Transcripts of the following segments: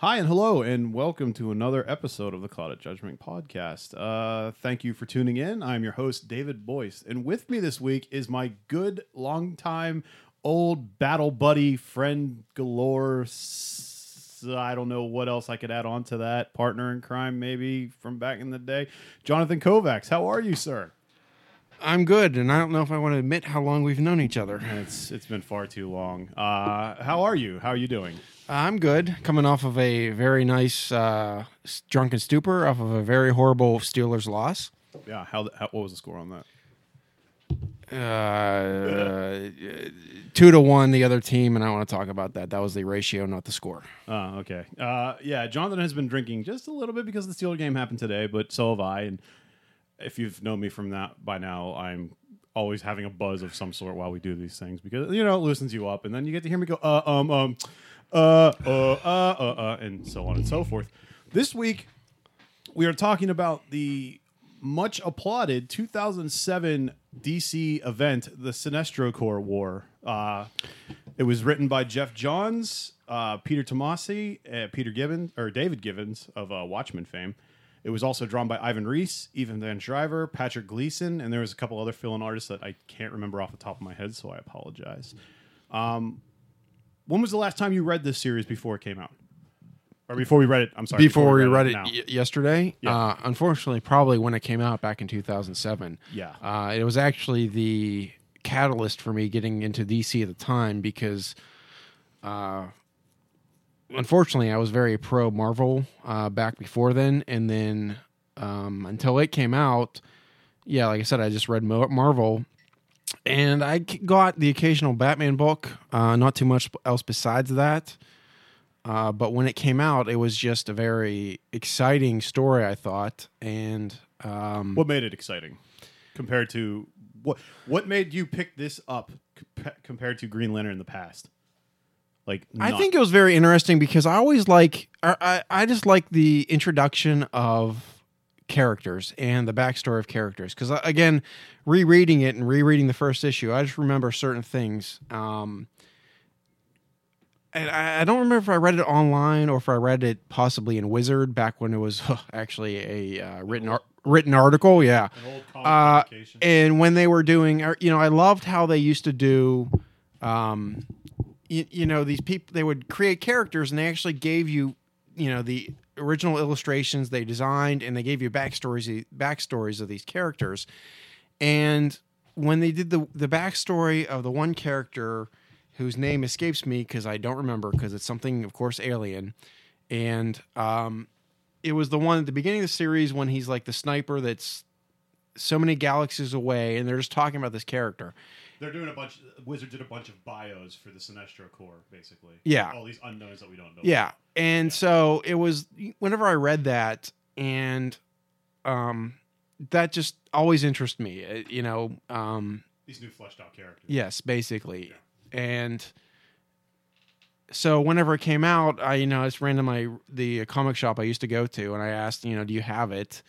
Hi and hello, and welcome to another episode of the Cloud at Judgment podcast. Uh, thank you for tuning in. I'm your host, David Boyce, and with me this week is my good, longtime, old battle buddy, friend galore. s- I don't know what else I could add on to that. Partner in crime, maybe from back in the day. Jonathan Kovacs, how are you, sir? I'm good, and I don't know if I want to admit how long we've known each other. It's it's been far too long. Uh, how are you? How are you doing? I'm good, coming off of a very nice uh, drunken stupor, off of a very horrible Steelers loss. Yeah. How, how what was the score on that? Uh, two to one, the other team, and I want to talk about that. That was the ratio, not the score. Oh, okay. Uh, yeah, Jonathan has been drinking just a little bit because the Steeler game happened today, but so have I. And if you've known me from that by now, I'm always having a buzz of some sort while we do these things because you know it loosens you up, and then you get to hear me go, uh, um, um, uh, uh, uh, uh, uh, and so on and so forth. This week, we are talking about the much applauded 2007 DC event, the Sinestro Corps War. Uh, it was written by Geoff Johns, uh, Peter Tomasi, uh, Peter Gibbons, or David Gibbons of uh, Watchmen fame. It was also drawn by Ivan Reis, Ethan Van Sciver, Patrick Gleason, and there was a couple other fill-in artists that I can't remember off the top of my head, so I apologize. Um, when was the last time you read this series before it came out? Or before we read it? I'm sorry. Before we read it now. y- yesterday, Yeah. uh, unfortunately, probably when it came out back in 2007. Yeah. Uh, it was actually the catalyst for me getting into DC at the time because, uh, unfortunately, I was very pro Marvel uh, back before then, and then um, until it came out, yeah, like I said, I just read Mo- Marvel, and I got the occasional Batman book. Uh, not too much else besides that. Uh, but when it came out, it was just a very exciting story, I thought, and um, What made it exciting compared to what? What made you pick this up compa- compared to Green Lantern in the past? Like, I think it was very interesting because I always like I, I I just like the introduction of characters and the backstory of characters because again, rereading it and rereading the first issue, I just remember certain things. Um, and I, I don't remember if I read it online or if I read it possibly in Wizard back when it was actually a uh, written ar- written article. Yeah, an old uh, and when they were doing, you know, I loved how they used to do, um, you, you know, these people. They would create characters, and they actually gave you, you know, the original illustrations they designed, and they gave you backstories, backstories of these characters. And when they did the the backstory of the one character whose name escapes me because I don't remember because it's something, of course, alien, and um, it was the one at the beginning of the series when he's like the sniper that's so many galaxies away, and they're just talking about this character. They're doing a bunch. Wizard did a bunch of bios for the Sinestro Corps, basically. Yeah. all these unknowns that we don't know. Yeah, and so it was whenever I read that, and um, that just always interested me. uh, You know, um, these new fleshed out characters. Yes, basically. And so whenever it came out, I you know I just ran to my the comic shop I used to go to, and I asked, you know, do you have it?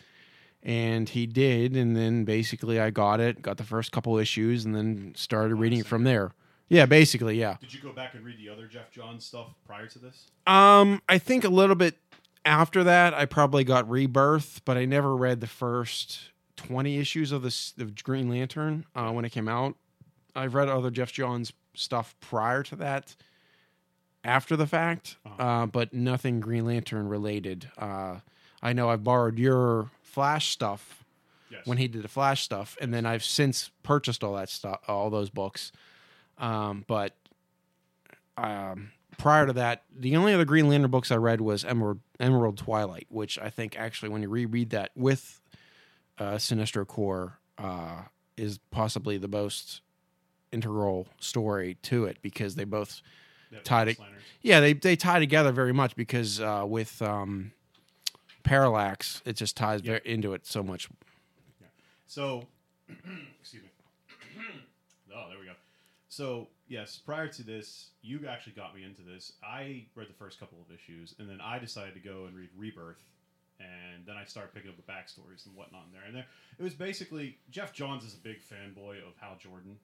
And he did, and then basically I got it, got the first couple issues, and then started reading it from there. Yeah, basically, yeah. Did you go back and read the other Geoff Johns stuff prior to this? Um, I think a little bit after that, I probably got Rebirth, but I never read the first twenty issues of this of Green Lantern uh, when it came out. I've read other Geoff Johns stuff prior to that, after the fact, uh, but nothing Green Lantern related. Uh, I know I've borrowed your Flash stuff Yes. when he did the Flash stuff, and then I've since purchased all that stuff, all those books. Um, but um, prior to that, the only other Green Lantern books I read was Emerald, Emerald Twilight, which I think actually, when you reread that with uh, Sinestro Corps, uh, is possibly the most integral story to it because they both Yeah, tied it- yeah they they tie together very much because uh, with um, Parallax it just ties Yeah. into it so much. Yeah. So, excuse me. oh, there we go. So, yes, prior to this, you actually got me into this. I read the first couple of issues, and then I decided to go and read Rebirth, and then I started picking up the backstories and whatnot in there. And there, it was basically Geoff Johns is a big fanboy of Hal Jordan,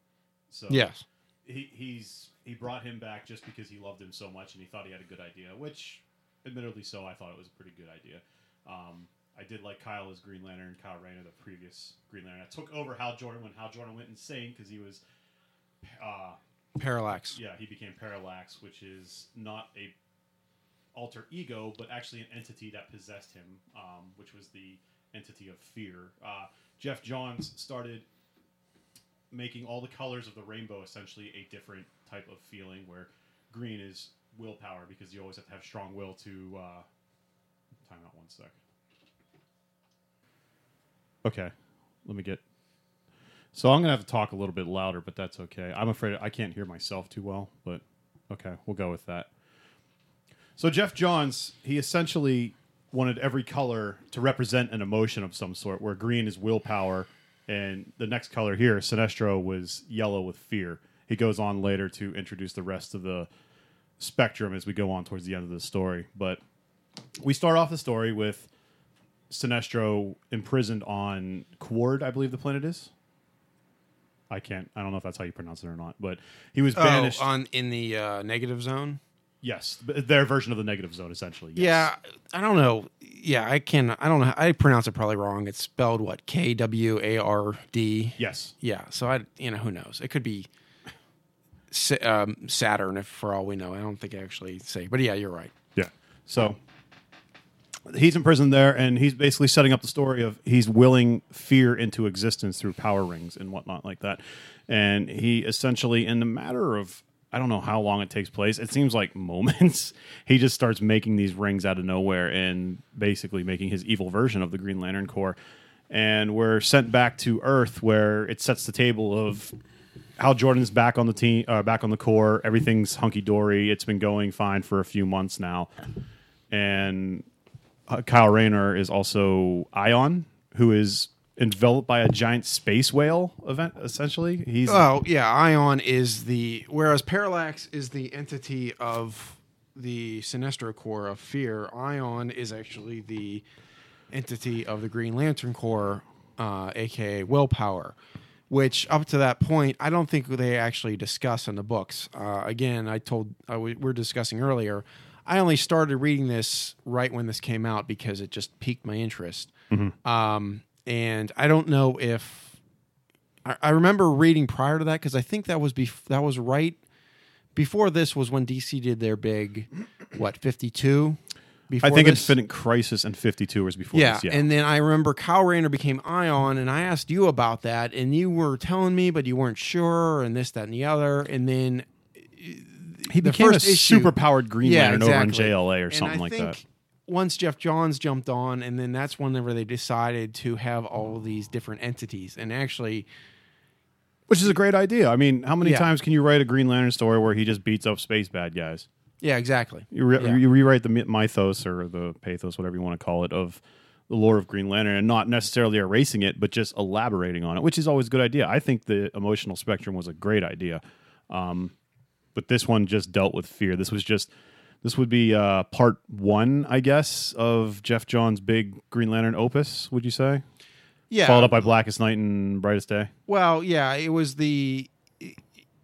so Yes. he he's he brought him back just because he loved him so much and he thought he had a good idea, which admittedly so, I thought it was a pretty good idea. Um, I did like Kyle as Green Lantern, Kyle Rayner, the previous Green Lantern. I took over Hal Jordan when Hal Jordan went insane because he was, uh, Parallax. yeah, he became Parallax, which is not a alter ego, but actually an entity that possessed him, um, which was the entity of fear. Uh, Geoff Johns started making all the colors of the rainbow essentially a different type of feeling, where green is willpower because you always have to have strong will to. Uh, time out one sec. Okay, let me get. So I'm gonna have to talk a little bit louder, but that's okay. I'm afraid I can't hear myself too well, but okay, we'll go with that. So Geoff Johns, he essentially wanted every color to represent an emotion of some sort, where green is willpower, and the next color here, Sinestro, was yellow with fear. He goes on later to introduce the rest of the spectrum as we go on towards the end of the story. But we start off the story with Sinestro imprisoned on Qward, I believe the planet is. I can't. I don't know if that's how you pronounce it or not, but he was banished. Oh, on in the uh, negative zone. yes, their version of the negative zone, essentially. yes. Yeah, I don't know. Yeah, I can. I don't know. I pronounce it probably wrong. It's spelled what? K W A R D. Yes. Yeah. So I, you know, who knows? It could be um, Saturn, if for all we know. I don't think I actually say. But yeah, you're right. Yeah. So he's in prison there, and he's basically setting up the story of he's willing fear into existence through power rings and whatnot like that. And he essentially, in the matter of I don't know how long it takes place. It seems like moments. He just starts making these rings out of nowhere and basically making his evil version of the Green Lantern Corps. And we're sent back to Earth, where it sets the table of how Jordan's back on the team, uh, back on the core. Everything's hunky dory. It's been going fine for a few months now, and Kyle Rayner is also Ion, who is enveloped by a giant space whale event. Essentially, he's Oh yeah, Ion is the whereas Parallax is the entity of the Sinestro Corps of Fear. Ion is actually the entity of the Green Lantern Corps, uh, aka Willpower. Which up to that point, I don't think they actually discuss in the books. Uh, again, I told uh, we were discussing earlier. I only started reading this right when this came out because it just piqued my interest. Um, and I don't know if I, I remember reading prior to that because I think that was bef- that was right before this was when DC did their big what fifty two. I think Infinite Crisis and Fifty Two was before yeah, this. Yeah, and then I remember Kyle Rayner became Ion, and I asked you about that, and you were telling me, but you weren't sure, and this, that, and the other, and then he the became a first issue- super powered Green Yeah, Lantern over in. JLA or And something I like think that. Once Geoff Johns jumped on, and then that's whenever they decided to have all these different entities, and actually, Which is a great idea. I mean, how many Yeah. times can you write a Green Lantern story where he just beats up space bad guys? yeah, exactly. You, re- Yeah. you rewrite the mythos or the pathos, whatever you want to call it, of the lore of Green Lantern, and not necessarily erasing it, but just elaborating on it, which is always a good idea. I think the emotional spectrum was a great idea, um, but this one just dealt with fear. This was just this would be uh, part one, I guess, of Geoff Johns' big Green Lantern opus. Would you say? Yeah, Followed up by Blackest Night and Brightest Day. Well, yeah, it was the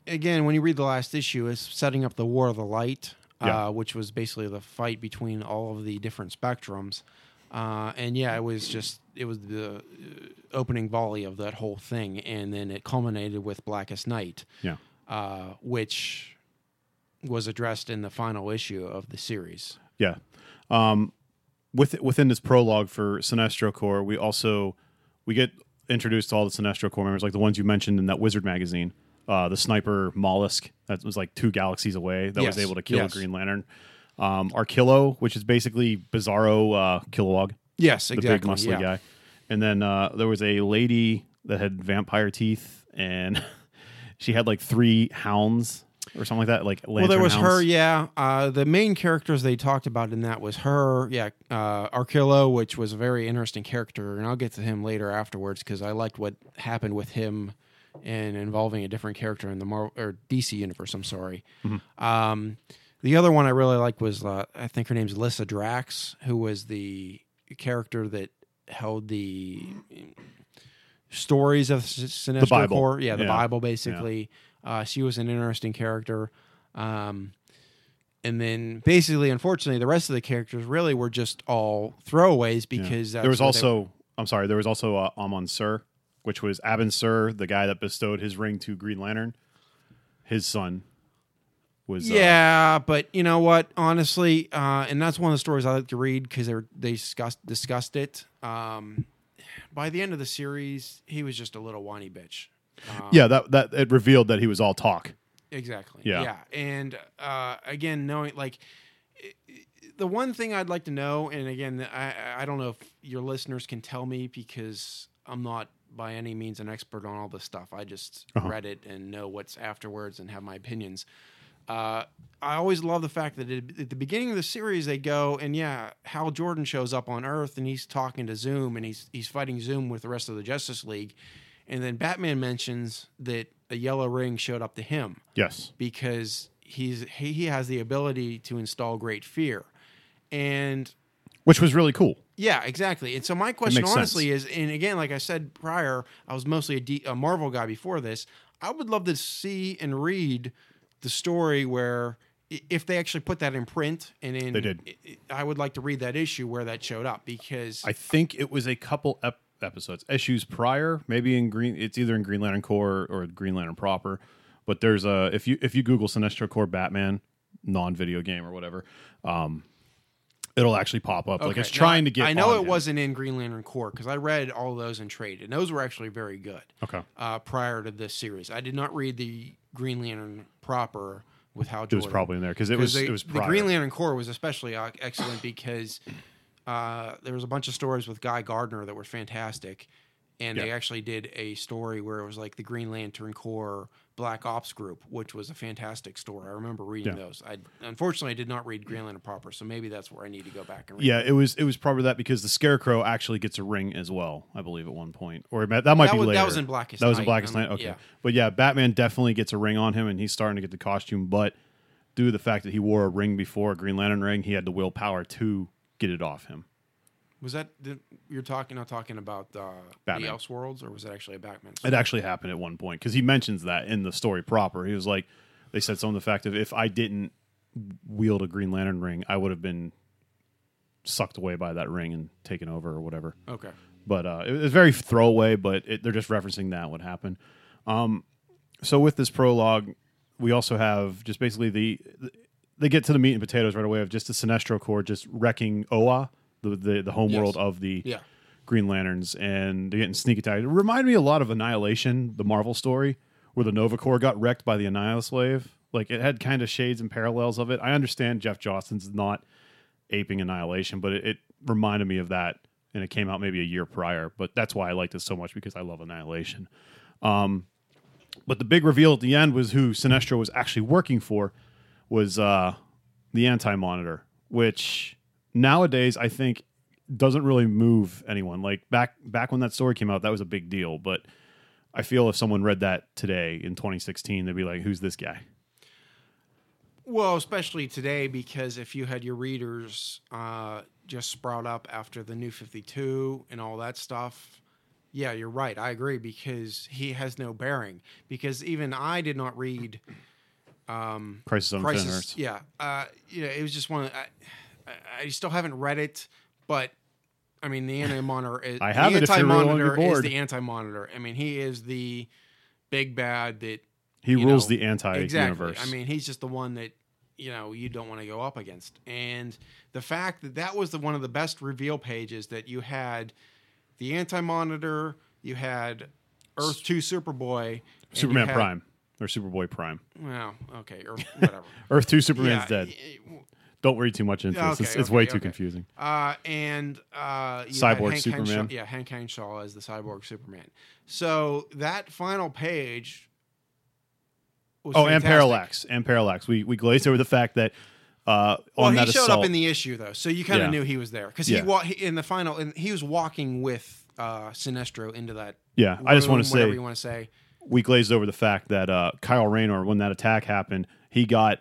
again when you read the last issue, it's setting up the War of the Light, Yeah. uh, which was basically the fight between all of the different spectrums. Uh, and yeah, it was just it was the uh, opening volley of that whole thing, and then it culminated with Blackest Night, Yeah. uh, which was addressed in the final issue of the series. Yeah. Um, with within this prologue for Sinestro Corps, we also we get introduced to all the Sinestro Corps members, like the ones you mentioned in that Wizard magazine. Uh, the sniper Mollusk that was like two galaxies away that was able to kill yes. Green Lantern. Um, Arkillo, which is basically Bizarro uh, Kilowog, Yes, the exactly. big muscly yeah. guy. And then uh, there was a lady that had vampire teeth, and she had like three hounds or something like that. Like well, there lantern was her, yeah. Uh, the main characters they talked about in that was her, yeah, uh, which was a very interesting character, and I'll get to him later afterwards because I liked what happened with him and involving a different character in the Mar- or DC universe. I'm sorry. Mm-hmm. Um, the other one I really liked was uh, I think her name's Lyssa Drak, who was the character that held the stories of Sinestro Bible. Corps. Yeah, the Yeah. Bible basically. Uh, she was an interesting character. Um, and then basically, unfortunately, the rest of the characters really were just all throwaways because that's there was also I'm sorry, there was also uh, Amon Sur, which was Abin Sur, the guy that bestowed his ring to Green Lantern. His son was uh, yeah, but you know what? Honestly, uh, and that's one of the stories I like to read because they they discussed discussed it. Um, by the end of the series, he was just a little whiny bitch. Um, yeah, that that it revealed that he was all talk. Exactly. Yeah. Yeah. And uh, again, knowing like the one thing I'd like to know, and again, I, I don't know if your listeners can tell me because I'm not by any means an expert on all this stuff. I just Uh-huh. read it and know what's afterwards and have my opinions. Uh, I always love the fact that at at the beginning of the series they go and yeah, Hal Jordan shows up on Earth and he's talking to Zoom and he's he's fighting Zoom with the rest of the Justice League, and then Batman mentions that a yellow ring showed up to him Yes. because he's he, he has the ability to install great fear and Which was really cool. yeah exactly and so my question honestly is and again like i said prior i was mostly a, D, a marvel guy before this i would love to see and read the story where if they actually put that in print and in They did. I would like to read that issue where that showed up because I think it was a couple ep- episodes, issues prior, maybe in Green. It's either in Green Lantern Corps or Green Lantern proper. But there's a if you if you Google Sinestro Corps Batman non-video game or whatever, um, it'll actually pop up. Like Okay. it's No, trying to get. I know it him. wasn't in Green Lantern Corps because I read all those in trade, and those were actually very good. okay. uh, prior to this series. I did not read the Green Lantern proper with Hal It was probably in there because it was they- it was the. Green Lantern Corps was especially uh, excellent because uh, there was a bunch of stories with Guy Gardner that were fantastic, and they actually did a story where it was like the Green Lantern Corps Black Ops group, which was a fantastic story. I remember reading Yeah. those. I unfortunately I did not read Green Lantern proper, so maybe that's where I need to go back and read. Yeah, it was it was probably that because the Scarecrow actually gets a ring as well, I believe at one point, or that that might That be was- that later. was in Blackest That was in Blackest I Night. Okay, yeah. but yeah, Batman definitely gets a ring on him, and he's starting to get the costume. But due to the fact that he wore a ring before, a Green Lantern ring, he had the willpower to get it off him. Was that the, you're talking? Not talking about uh, the. Elseworlds, or was it actually a Batman? It actually happened at one point because he mentions that in the story proper. He was like, they said something to the fact of if I didn't wield a Green Lantern ring, I would have been sucked away by that ring and taken over or whatever. Okay. but uh, it was very throwaway. But it, they're just referencing that what happened. Um, so with this prologue, we also have just basically the, they get to the meat and potatoes right away of just the Sinestro Corps just wrecking Oa, the the, the homeworld Yes. of the Yeah. Green Lanterns, and they're getting sneak attack. It reminded me a lot of Annihilation, the Marvel story, where the Nova Corps got wrecked by the Annihilation Wave. Like it had kind of shades and parallels of it. I understand Jeff Johnston's not aping Annihilation, but it, it reminded me of that, and it came out maybe a year prior. But that's why I liked it so much because I love Annihilation. Um, but the big reveal at the end was who Sinestro was actually working for was uh, the Anti Monitor, which nowadays I think doesn't really move anyone. Like back back when that story came out, that was a big deal. But I feel if someone read that today in 2016, they'd be like, "Who's this guy?" Well, especially today, because if you had your readers uh, just sprout up after the new 52 and all that stuff, yeah, you're right. I agree because he has no bearing. Because even I did not read Crisis on Infinite Crisis. Earths. Yeah, uh, you know, it was just one. Of, I, I, still haven't read it, but I mean, the anti monitor. Is, I have the it if you're really is the anti monitor. I mean, he is the big bad that He rules know, the anti exactly. universe. I mean, he's just the one that you know you don't want to go up against. And the fact that that was the one of the best reveal pages that you had the anti monitor, you had Earth Two Superboy, Superman had- Prime or Superboy Prime. Well, okay, or whatever. Earth Two Superman's Yeah, dead. y- Don't read too much into this. Okay, It's, it's okay, way too okay. confusing. Uh, and uh, you Cyborg Hank Superman. Henshaw, yeah, Hank Henshaw as the cyborg Superman. So that final page. Was Oh, and fantastic. Parallax, and Parallax. We we glazed over the fact that uh, Well, on he that showed assault, up in the issue though, so you kind of Yeah. knew he was there because Yeah. he, wa- he in the final, and he was walking with uh, Sinestro into that. yeah. I just room, want to say whatever say you want to say. We glazed over the fact that uh, Kyle Rayner, when that attack happened, he got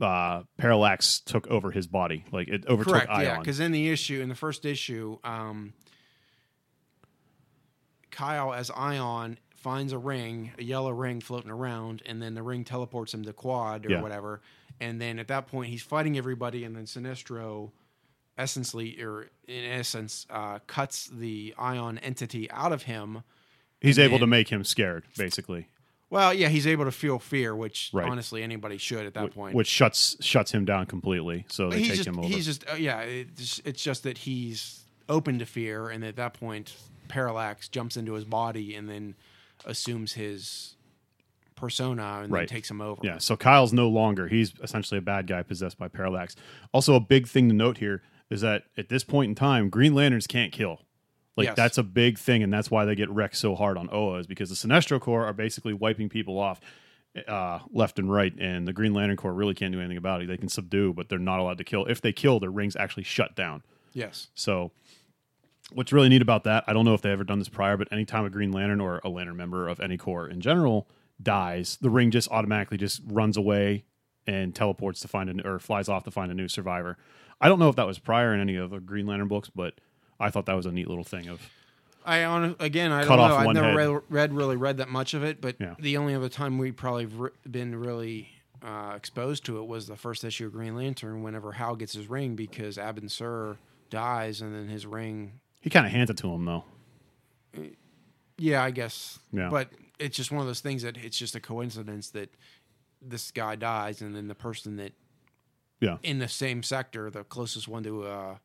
uh, Parallax took over his body, like it overtook Correct, Ion. yeah, because in the issue, in the first issue, um, Kyle as Ion finds a ring, a yellow ring floating around, and then the ring teleports him to Quad or Yeah. whatever, and then at that point he's fighting everybody, and then Sinestro, essentially or in essence, uh, cuts the ion entity out of him. He's And able to make him scared, basically, Well, yeah, he's able to feel fear, which Right. honestly anybody should at that wh- point. which shuts shuts him down completely. So they he's take just him over. he's just uh, yeah. It's, it's just that he's open to fear, and at that point, Parallax jumps into his body and then assumes his persona and Right. then takes him over. Yeah, so Kyle's no longer. He's essentially a bad guy possessed by Parallax. Also, a big thing to note here is that at this point in time, Green Lanterns can't kill. Like Yes. that's a big thing, and that's why they get wrecked so hard on Oa is because the Sinestro Corps are basically wiping people off uh, left and right, and the Green Lantern Corps really can't do anything about it. They can subdue, but they're not allowed to kill. If they kill, their rings actually shut down. Yes. So, what's really neat about that, I don't know if they've ever done this prior, but anytime a Green Lantern or a Lantern member of any corps in general dies, the ring just automatically just runs away and teleports to find a or flies off to find a new survivor. I don't know if that was prior in any of the Green Lantern books, but I thought that was a neat little thing of I on again, I Cut don't off know. I've one never head. read, read really read that much of it, but Yeah. the only other time we'd probably re- been really uh, exposed to it was the first issue of Green Lantern. Whenever Hal gets his ring, because Abin Sur dies, and then his ring. he kind of hands it to him though. Yeah, I guess. Yeah. But it's just one of those things that it's just a coincidence that this guy dies, and then the person that Yeah. in the same sector, the closest one to uh,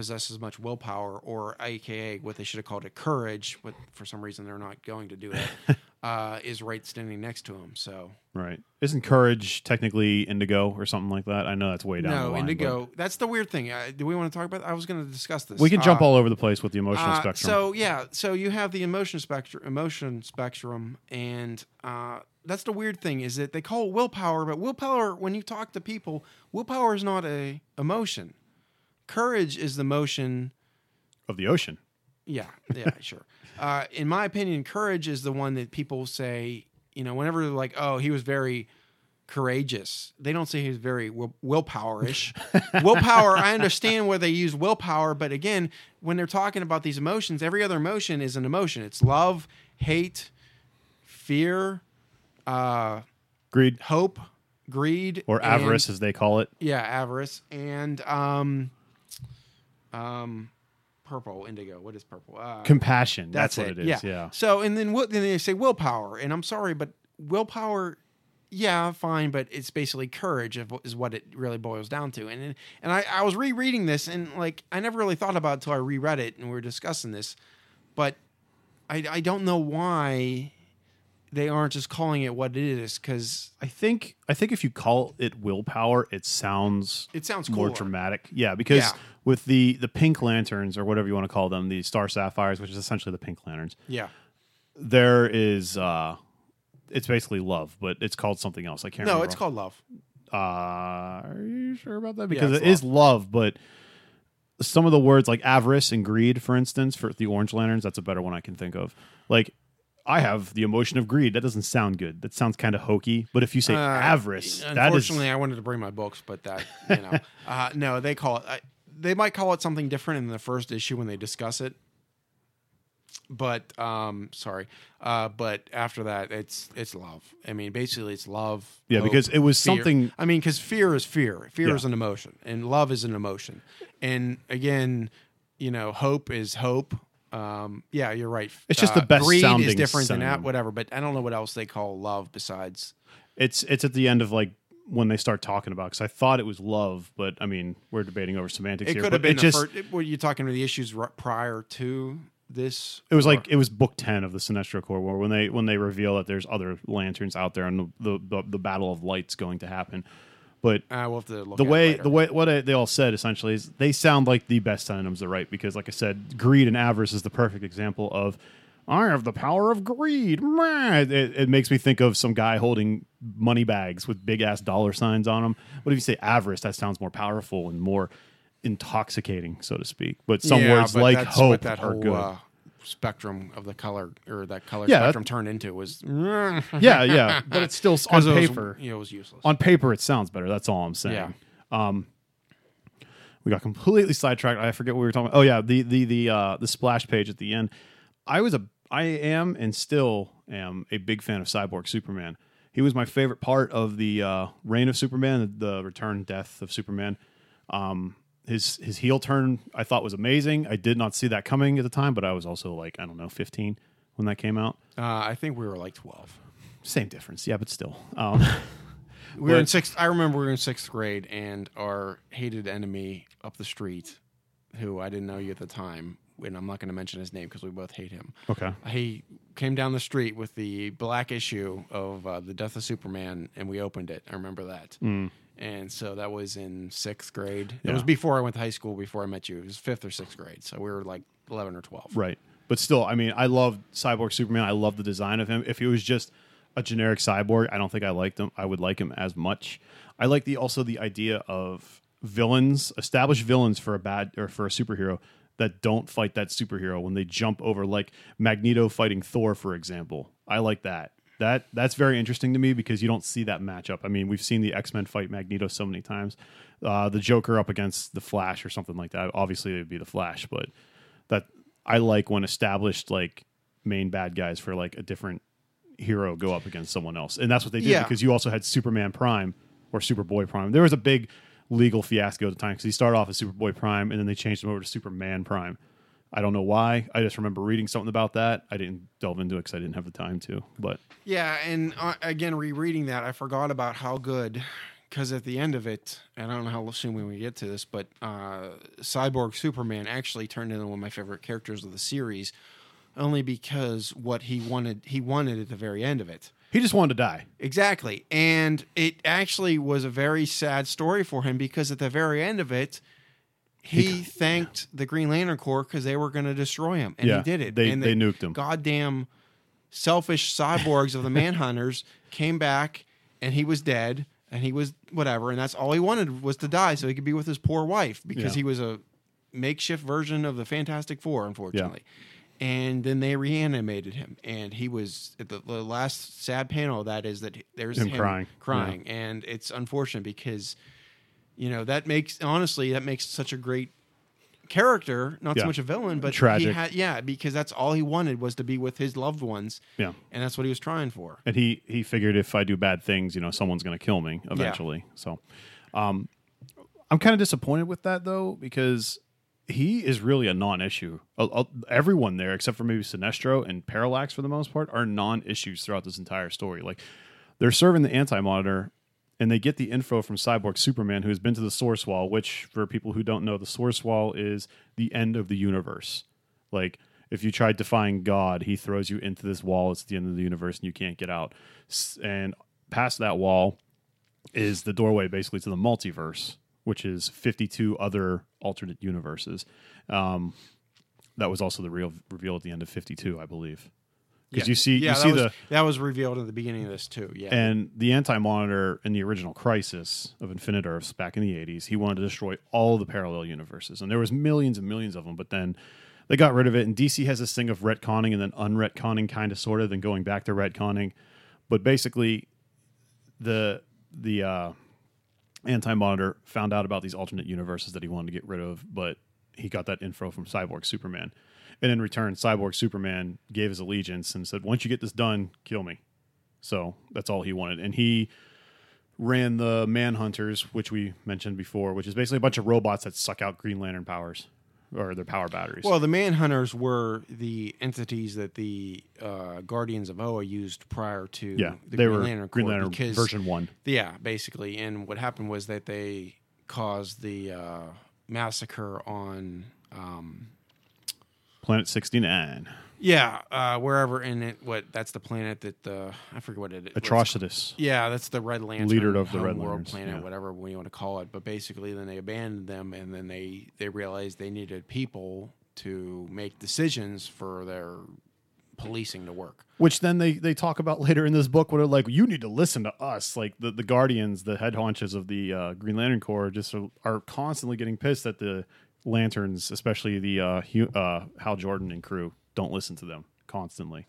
possess as much willpower, or AKA what they should have called it courage, but for some reason they're not going to do it, uh, is right standing next to him. So Right. Isn't courage technically indigo or something like that? I know that's way down the no, line. but Indigo. That's the weird thing. Uh, do we want to talk about? I was going to discuss this. We can jump Uh, all over the place with the emotional uh, spectrum. So yeah, so you have the emotion spectrum, emotion spectrum, and uh, that's the weird thing is that they call it willpower, but willpower, when you talk to people, willpower is not a emotion. Courage is the motion. of the ocean. Yeah, yeah, sure. Uh, in my opinion, courage is the one that people say. You know, whenever they're like, "Oh, he was very." Courageous. They don't say he was very will- willpower-ish. willpower. I understand where they use willpower, but again, when they're talking about these emotions, every other emotion is an emotion. It's love, hate, fear, uh, Greed hope, greed, or and- avarice as they call it. Yeah, avarice and um, um, purple, indigo. What is purple? Uh, Compassion. That's, that's, what it. it is. Yeah. yeah. So and then what? Then they say willpower, and I'm sorry, but willpower. Yeah, fine, but it's basically courage is what it really boils down to. And and I, I was rereading this, and like I never really thought about it until I reread it, and we were discussing this, but I I don't know why they aren't just calling it what it is because I think I think if you call it willpower, it sounds it sounds more cooler. dramatic. Yeah, because Yeah. with the the pink lanterns or whatever you want to call them, the star sapphires, which is essentially the pink lanterns, Yeah. there is uh it's basically love, but it's called something else. I can't No, remember. it's called love. uh are you sure about that? Because it's it is love, but some of the words like avarice and greed, for instance, for the orange lanterns, that's a better one I can think of. Like I have the emotion of greed. That doesn't sound good. That sounds kind of hokey. But if you say Uh, avarice, that is Unfortunately, I wanted to bring my books, but that you know, uh, no, they call it. I, they might call it something different in the first issue when they discuss it. But um, sorry, uh, but after that, it's it's love. I mean, basically, it's love. Yeah, hope, because it was fear. something- I mean, because fear is fear. Fear Yeah. is an emotion, and love is an emotion. And again, you know, hope is hope. Um, yeah, you're right. It's just the best greed is sounding different than that, whatever. But I don't know what else they call love besides. it's it's at the end of like when they start talking about because I thought it was love, but I mean we're debating over semantics It here. could but have been it just first. Were you talking to the issues prior to this? it was Or- like it was book ten of the Sinestro Corps War when they when they reveal that there's other lanterns out there and the the, the, the battle of lights going to happen. But Uh, we'll have to look the way the way what I, they all said essentially is they sound like the best synonyms to write because like I said, greed and avarice is the perfect example of I have the power of greed. It, it makes me think of some guy holding money bags with big ass dollar signs on them. What if you say avarice? That sounds more powerful and more intoxicating, so to speak. But some Yeah, words but like hope that are good. uh, spectrum of the color or that color Yeah, that- spectrum turned into was yeah, yeah, but it's still on paper. you know, it was useless. on paper it sounds better. That's all I'm saying. Yeah. Um, we got completely sidetracked. I forget what we were talking about. Oh yeah, the the the uh, the splash page at the end. I was a I am and still am a big fan of Cyborg Superman He was my favorite part of the uh, reign of Superman, the return death of Superman. Um, his his heel turn I thought was amazing. I did not see that coming at the time, but I was also like I don't know 15 when that came out. Uh, I think we were like twelve. Same difference, yeah, but still. Um, We were in sixth. I remember we were in sixth grade, and our hated enemy up the street, who I didn't know you at the time, and I'm not going to mention his name because we both hate him. okay. He came down the street with the black issue of uh, the Death of Superman, and we opened it. I remember that. And so that was in sixth grade. It was before I went to high school. Before I met you, it was fifth or sixth grade. So we were like eleven or twelve. Right. But still, I mean, I love Cyborg Superman. I love the design of him. If he was just a generic cyborg, I don't think I liked him. I would like him as much. I like the also the idea of villains, established villains for a bad or for a superhero that don't fight that superhero when they jump over like Magneto fighting Thor, for example. I like that. That that's very interesting to me because you don't see that matchup. I mean, we've seen the X Men fight Magneto so many times. Uh, the Joker up against the Flash or something like that. Obviously, it would be the Flash, but that I like when established like main bad guys for like a different hero go up against someone else, and that's what they did Yeah. because you also had Superman Prime or Superboy Prime. There was a big legal fiasco at the time because he started off as Superboy Prime and then they changed him over to Superman Prime. I don't know why. I just remember reading something about that. I didn't delve into it because I didn't have the time to. But Yeah, and uh, again, rereading that, I forgot about how good. Because at the end of it, and I don't know how soon we get to this, but uh, Cyborg Superman actually turned into one of my favorite characters of the series, only because what he wanted, he wanted at the very end of it. he just wanted to die. Exactly. And it actually was a very sad story for him because at the very end of it, he thanked the Green Lantern Corps because they were going to destroy him. And Yeah, he did it. they- and they nuked him. Goddamn selfish cyborgs of the Manhunters came back and he was dead and he was whatever. And that's all he wanted was to die so he could be with his poor wife because Yeah. he was a makeshift version of the Fantastic Four, unfortunately. And then they reanimated him, and he was at the, the last sad panel. of That is that there's Him him, crying. crying, and it's unfortunate because, you know, that makes honestly that makes such a great character, not Yeah. so much a villain, but Tragic. He had, yeah, because that's all he wanted was to be with his loved ones, Yeah. and that's what he was trying for. and he he figured if I do bad things, you know, someone's going to kill me eventually. So, um, I'm kind of disappointed with that though because he is really a non-issue. Uh, uh, everyone there, except for maybe Sinestro and Parallax, for the most part, are non-issues throughout this entire story. Like they're serving the Anti-Monitor. And they get the info from Cyborg Superman, who has been to the Source Wall, which, for people who don't know, the Source Wall is the end of the universe. Like, if you tried defying God, he throws you into this wall. It's the end of the universe, and you can't get out. And past that wall is the doorway, basically, to the multiverse, which is 52 other alternate universes. Um, that was also the real reveal at the end of 52, I believe. Because you see, yeah, you that see was, the that was revealed at the beginning of this too. Yeah, and the anti-monitor in the original Crisis of Infinite Earths back in the 80s, he wanted to destroy all the parallel universes. And there was millions and millions of them, but then they got rid of it. And DC has this thing of retconning and then unretconning kind of sort of, then going back to retconning. But basically the the uh anti-monitor found out about these alternate universes that he wanted to get rid of, but he got that info from Cyborg Superman. And in return, Cyborg Superman gave his allegiance and said, Once you get this done, kill me. So that's all he wanted. And he ran the Manhunters, which we mentioned before, which is basically a bunch of robots that suck out Green Lantern powers or their power batteries. Well, the Manhunters were the entities that the uh, Guardians of Oa used prior to yeah, the they Green were Lantern Green Lantern because, version one. Yeah, basically. And what happened was that they caused the uh, massacre on, um, Planet 69. yeah, uh, wherever in it. What that's the planet that uh, I forget what it is. Atrocitus. Yeah, that's the Red Lantern Leader of the Red World Lanterns, planet, yeah. whatever we want to call it. But basically, then they abandoned them, and then they they realized they needed people to make decisions for their policing to work. Which then they, they talk about later in this book, where they're like, you need to listen to us. Like the, the Guardians, the head haunches of the uh, Green Lantern Corps, just are, are constantly getting pissed that the Lanterns, especially the uh, Hu- uh, Hal Jordan and crew, don't listen to them constantly.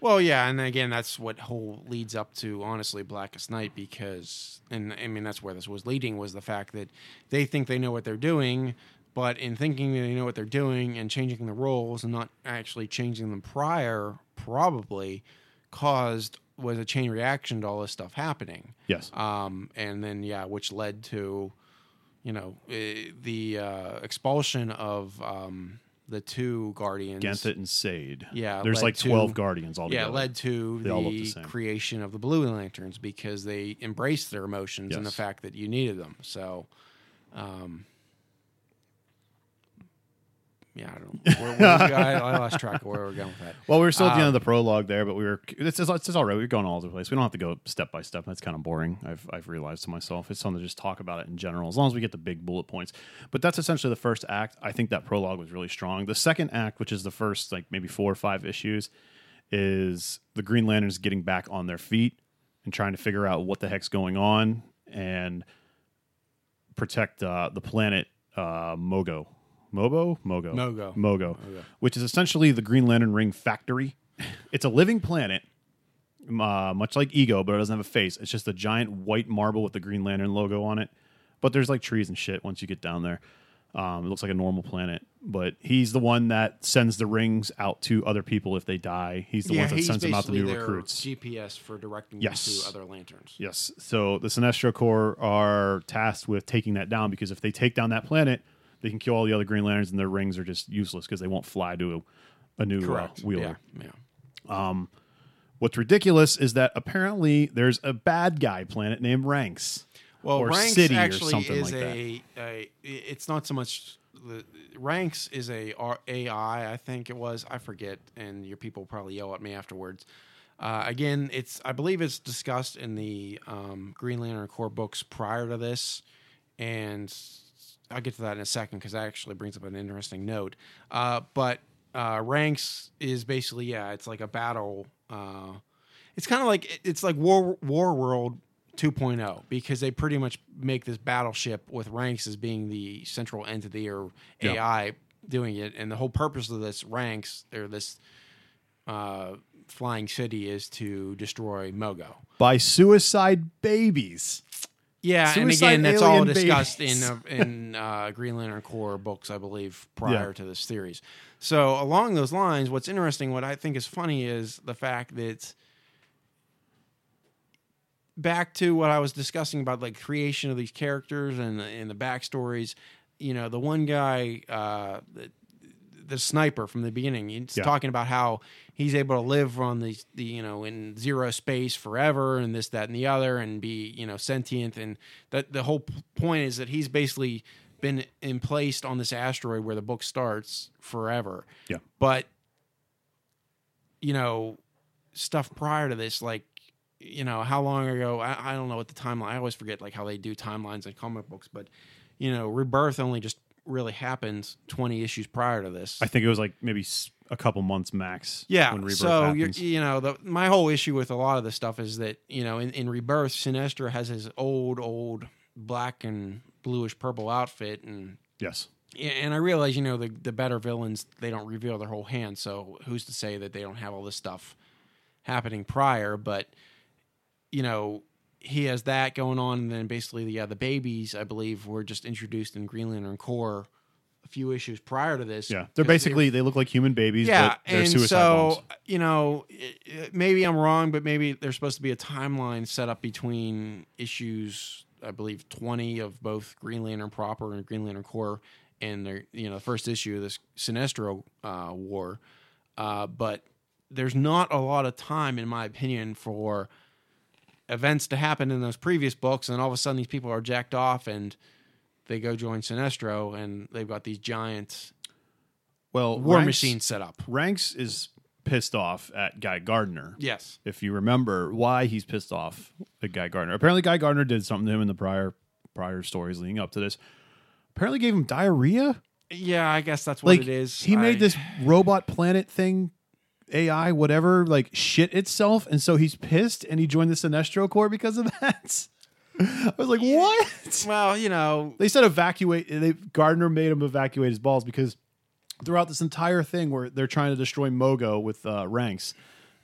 Well, yeah, and again, that's what whole leads up to honestly Blackest Night because, and I mean that's where this was leading was the fact that they think they know what they're doing, but in thinking that they know what they're doing and changing the roles and not actually changing them prior, probably caused was a chain reaction to all this stuff happening. Yes. Um, and then yeah, which led to, you know, eh, the uh, expulsion of um, the two guardians. Ganthet and Sayd. Yeah, There's like to- 12 guardians altogether. Yeah, led to They the, the creation of the Blue Lanterns because they embraced their emotions and the fact that you needed them. So, um, yeah, I don't. Where, where I, I lost track of where we're going with that. Well, we were still at the end of Um, the prologue there, but we were. It's, it's, it's all right. We're going all over the place. We don't have to go step by step. That's kind of boring. I've, I've realized to myself. It's something to just talk about it in general, as long as we get the big bullet points. But that's essentially the first act. I think that prologue was really strong. The second act, which is the first like maybe four or five issues, is the Green Lanterns getting back on their feet and trying to figure out what the heck's going on and protect uh, the planet uh, Mogo. Mobo? Mogo. Mogo. Mogo. Which is essentially the Green Lantern Ring factory. it's a living planet, uh, much like Ego, but it doesn't have a face. It's just a giant white marble with the Green Lantern logo on it. But there's like trees and shit once you get down there. Um, it looks like a normal planet, but he's the one that sends the rings out to other people if they die. He's the yeah, one that sends them out to new recruits. GPS for directing Yes. them to other lanterns. Yes. So the Sinestro Corps are tasked with taking that down because if they take down that planet, they can kill all the other Green Lanterns and their rings are just useless because they won't fly to a, a new uh, Correct. wheeler. Yeah. Yeah. What's ridiculous is that apparently there's a bad guy planet named Ranx. Well, or Ranx City or actually something is like that. a, a. It's not so much. The, Ranx is a R- AI, I think it was. I forget, and your people probably yell at me afterwards. Uh, again, it's I believe it's discussed in the um, Green Lantern Corps books prior to this, and I'll get to that in a second because that actually brings up an interesting note. Uh, but uh, Ranx is basically yeah, it's like a battle. Uh, it's kind of like it's like War War World 2.0 because they pretty much make this battleship with Ranx as being the central entity or. AI doing it, and the whole purpose of this Ranx or this uh, flying city is to destroy Mogo. By suicide babies. Yeah, and again, that's all discussed babies. in uh, in uh, Green Lantern Corps books, I believe, prior Yeah. to this series. So along those lines, what's interesting, what I think is funny, is the fact that back to what I was discussing about like creation of these characters and the, and the backstories. You know, the one guy, uh, the, the sniper from the beginning, he's Yeah. talking about how he's able to live on the, the you know in zero space forever and this that and the other and be you know sentient and that the whole point is that he's basically been in placed on this asteroid where the book starts forever Yeah. but you know stuff prior to this like you know how long ago I, I don't know what the timeline i always forget like how they do timelines in comic books but you know rebirth only just really happened 20 issues prior to this I think it was like maybe a couple months max. yeah. When Rebirth so you're, you know, the, my whole issue with a lot of this stuff is that you know, in, in Rebirth, Sinestro has his old, old black and bluish purple outfit, and yes. and I realize you know the the better villains they don't reveal their whole hand, so who's to say that they don't have all this stuff happening prior? But you know. He has that going on, and then basically, yeah, the babies, I believe, were just introduced in Green Lantern Corps a few issues prior to this. Yeah. They're 'cause they basically, they look like human babies, yeah, but they're and so bombs. you know, maybe I'm wrong, but maybe there's supposed to be a timeline set up between issues, I believe, 20 of both Green Lantern proper and Green Lantern Corps, and the you know the first issue of this Sinestro uh, war. Uh, but there's not a lot of time, in my opinion, for events to happen in those previous books, and all of a sudden these people are jacked off and they go join Sinestro, and they've got these giant Well, war Ranx- machines set up. Ranx is pissed off at Guy Gardner. Yes. if you remember why he's pissed off at Guy Gardner. Apparently, Guy Gardner did something to him in the prior prior stories leading up to this. Apparently, gave him diarrhea. Yeah, I guess that's what Like it is. he I- made this robot planet thing, AI, whatever, like shit itself, and so he's pissed and he joined the Sinestro Corps because of that. I was like, what? Well, you know, They said evacuate. They Gardner made him evacuate his balls because throughout this entire thing where they're trying to destroy Mogo with uh, Ranx,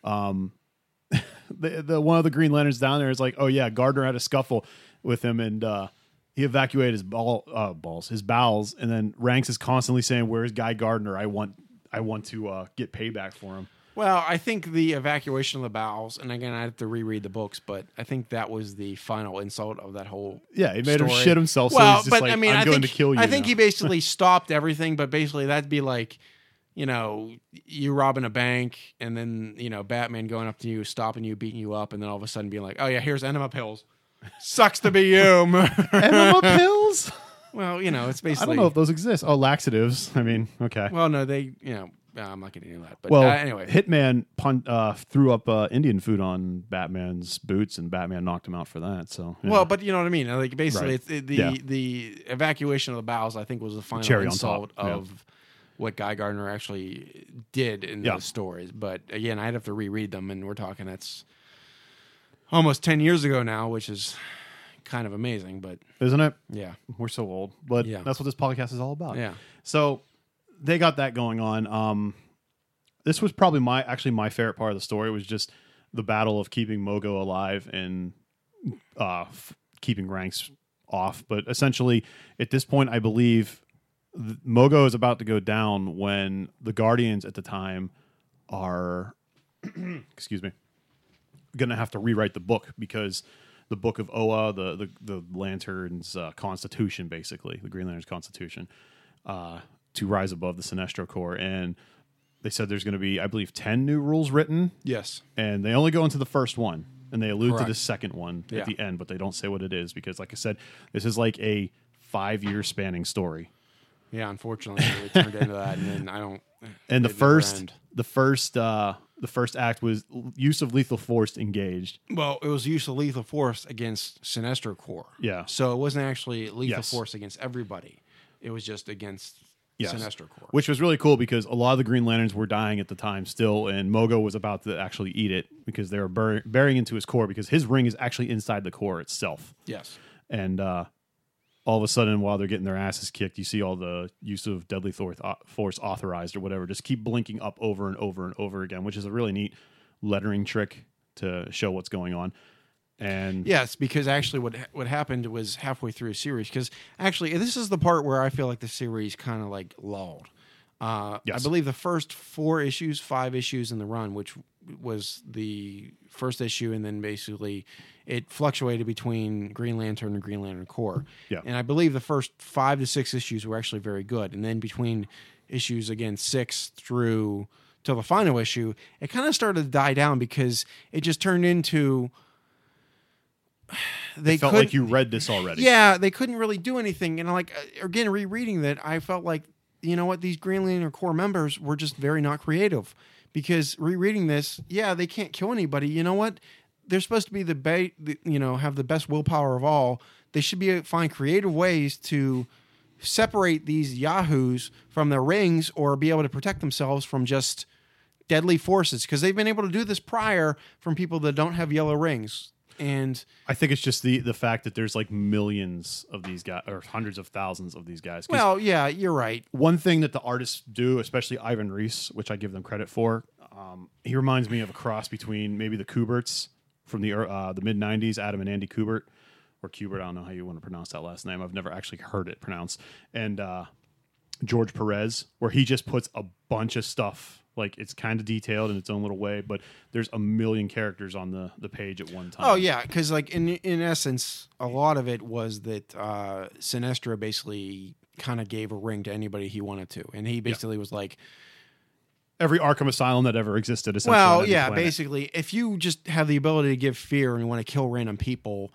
um, the, the one of the Green Lanterns down there is like, oh yeah, Gardner had a scuffle with him and uh, he evacuated his ball uh, balls, his bowels, and then Ranx is constantly saying, "Where's Guy Gardner? I want, I want to uh, get payback for him." Well, I think the evacuation of the bowels, and again, I have to reread the books, but I think that was the final insult of that whole. Yeah, he made him shit himself. so well, he's just but like, I mean, I'm I going think to kill you. I think now." he basically stopped everything, but basically that'd be like, you know, you robbing a bank, and then you know Batman going up to you, stopping you, beating you up, and then all of a sudden being like, "Oh yeah, here's enema pills." Sucks to be you. enema pills. well, you know, it's basically. I don't know if those exist. Oh, laxatives. I mean, okay. Well, no, they, you know, uh, I'm not getting into that. But Well, uh, anyway, Hitman pun- uh, threw up uh, Indian food on Batman's boots, and Batman knocked him out for that. So, yeah. Well, but you know what I mean. Like basically, Right. it's it, the Yeah. the evacuation of the bowels. I think was the final Cherry insult top, yeah. of what Guy Gardner actually did in those stories. But again, I'd have to reread them, and we're talking that's almost ten years ago now, which is kind of amazing. But isn't it? yeah, We're so old, but Yeah. that's what this podcast is all about. yeah, So they got that going on. Um, this was probably my actually my favorite part of the story was just the battle of keeping Mogo alive and uh, f- keeping Ranx off. But essentially, at this point, I believe th- Mogo is about to go down when the Guardians at the time are, excuse me, going to have to rewrite the book because the book of Oa, the the, the Lantern's uh, constitution, basically the Green Lantern's constitution, uh, to rise above the Sinestro Corps, and they said there's going to be, I believe, ten new rules written, yes, and they only go into the first one, and they allude to the second one Yeah. at the end, but they don't say what it is because, like I said, this is like a five year spanning story. yeah. Unfortunately, it turned into that, and then I don't. and the first the first uh the first act was use of lethal force engaged Well, it was use of lethal force against Sinestro Corps. Yeah. So it wasn't actually lethal Yes. force against everybody. It was just against Yes. Sinestro Corps. which was really cool because a lot of the green lanterns were dying at the time still and mogo was about to actually eat it because they were bur- burying into his core because his ring is actually inside the core itself yes. and uh all of a sudden while they're getting their asses kicked you see all the use of deadly thor- uh, force authorized or whatever just keep blinking up over and over and over again which is a really neat lettering trick to show what's going on and Yes, because actually, what what happened was halfway through a series. Because actually, this is the part where I feel like the series kind of like lulled. Uh, I believe the first four issues, five issues in the run, which was the first issue, and then basically it fluctuated between Green Lantern and Green Lantern Corps. Yeah. And I believe the first five to six issues were actually very good, and then between issues again six through till the final issue, it kind of started to die down because it just turned into they felt like you read this already yeah, they couldn't really do anything. And like uh, again, rereading that, I felt like you know what these Green Lantern Corps members were just very not creative because rereading this, yeah, they can't kill anybody. You know what? They're supposed to be the, ba- the you know have the best willpower of all. They should be find creative ways to separate these yahoos from their rings or be able to protect themselves from just deadly forces because they've been able to do this prior from people that don't have yellow rings and I think it's just the the fact that there's like millions of these guys or hundreds of thousands of these guys. well yeah you're right one thing that the artists do, especially Ivan Reis, which I give them credit for, um, he reminds me of a cross between maybe the Kuberts from the uh, the mid '90s, Adam and Andy Kubert, or Kubert. I don't know how you want to pronounce that last name. I've never actually heard it pronounced. And uh, George Perez, where he just puts a bunch of stuff. Like it's kind of detailed in its own little way, but there's a million characters on the, the page at one time. Oh yeah, because like in in essence, a lot of it was that uh, Sinestro basically kind of gave a ring to anybody he wanted to, and he basically was like, Every Arkham Asylum that ever existed. Essentially, "Well, yeah, basically, if you just have the ability to give fear and you want to kill random people,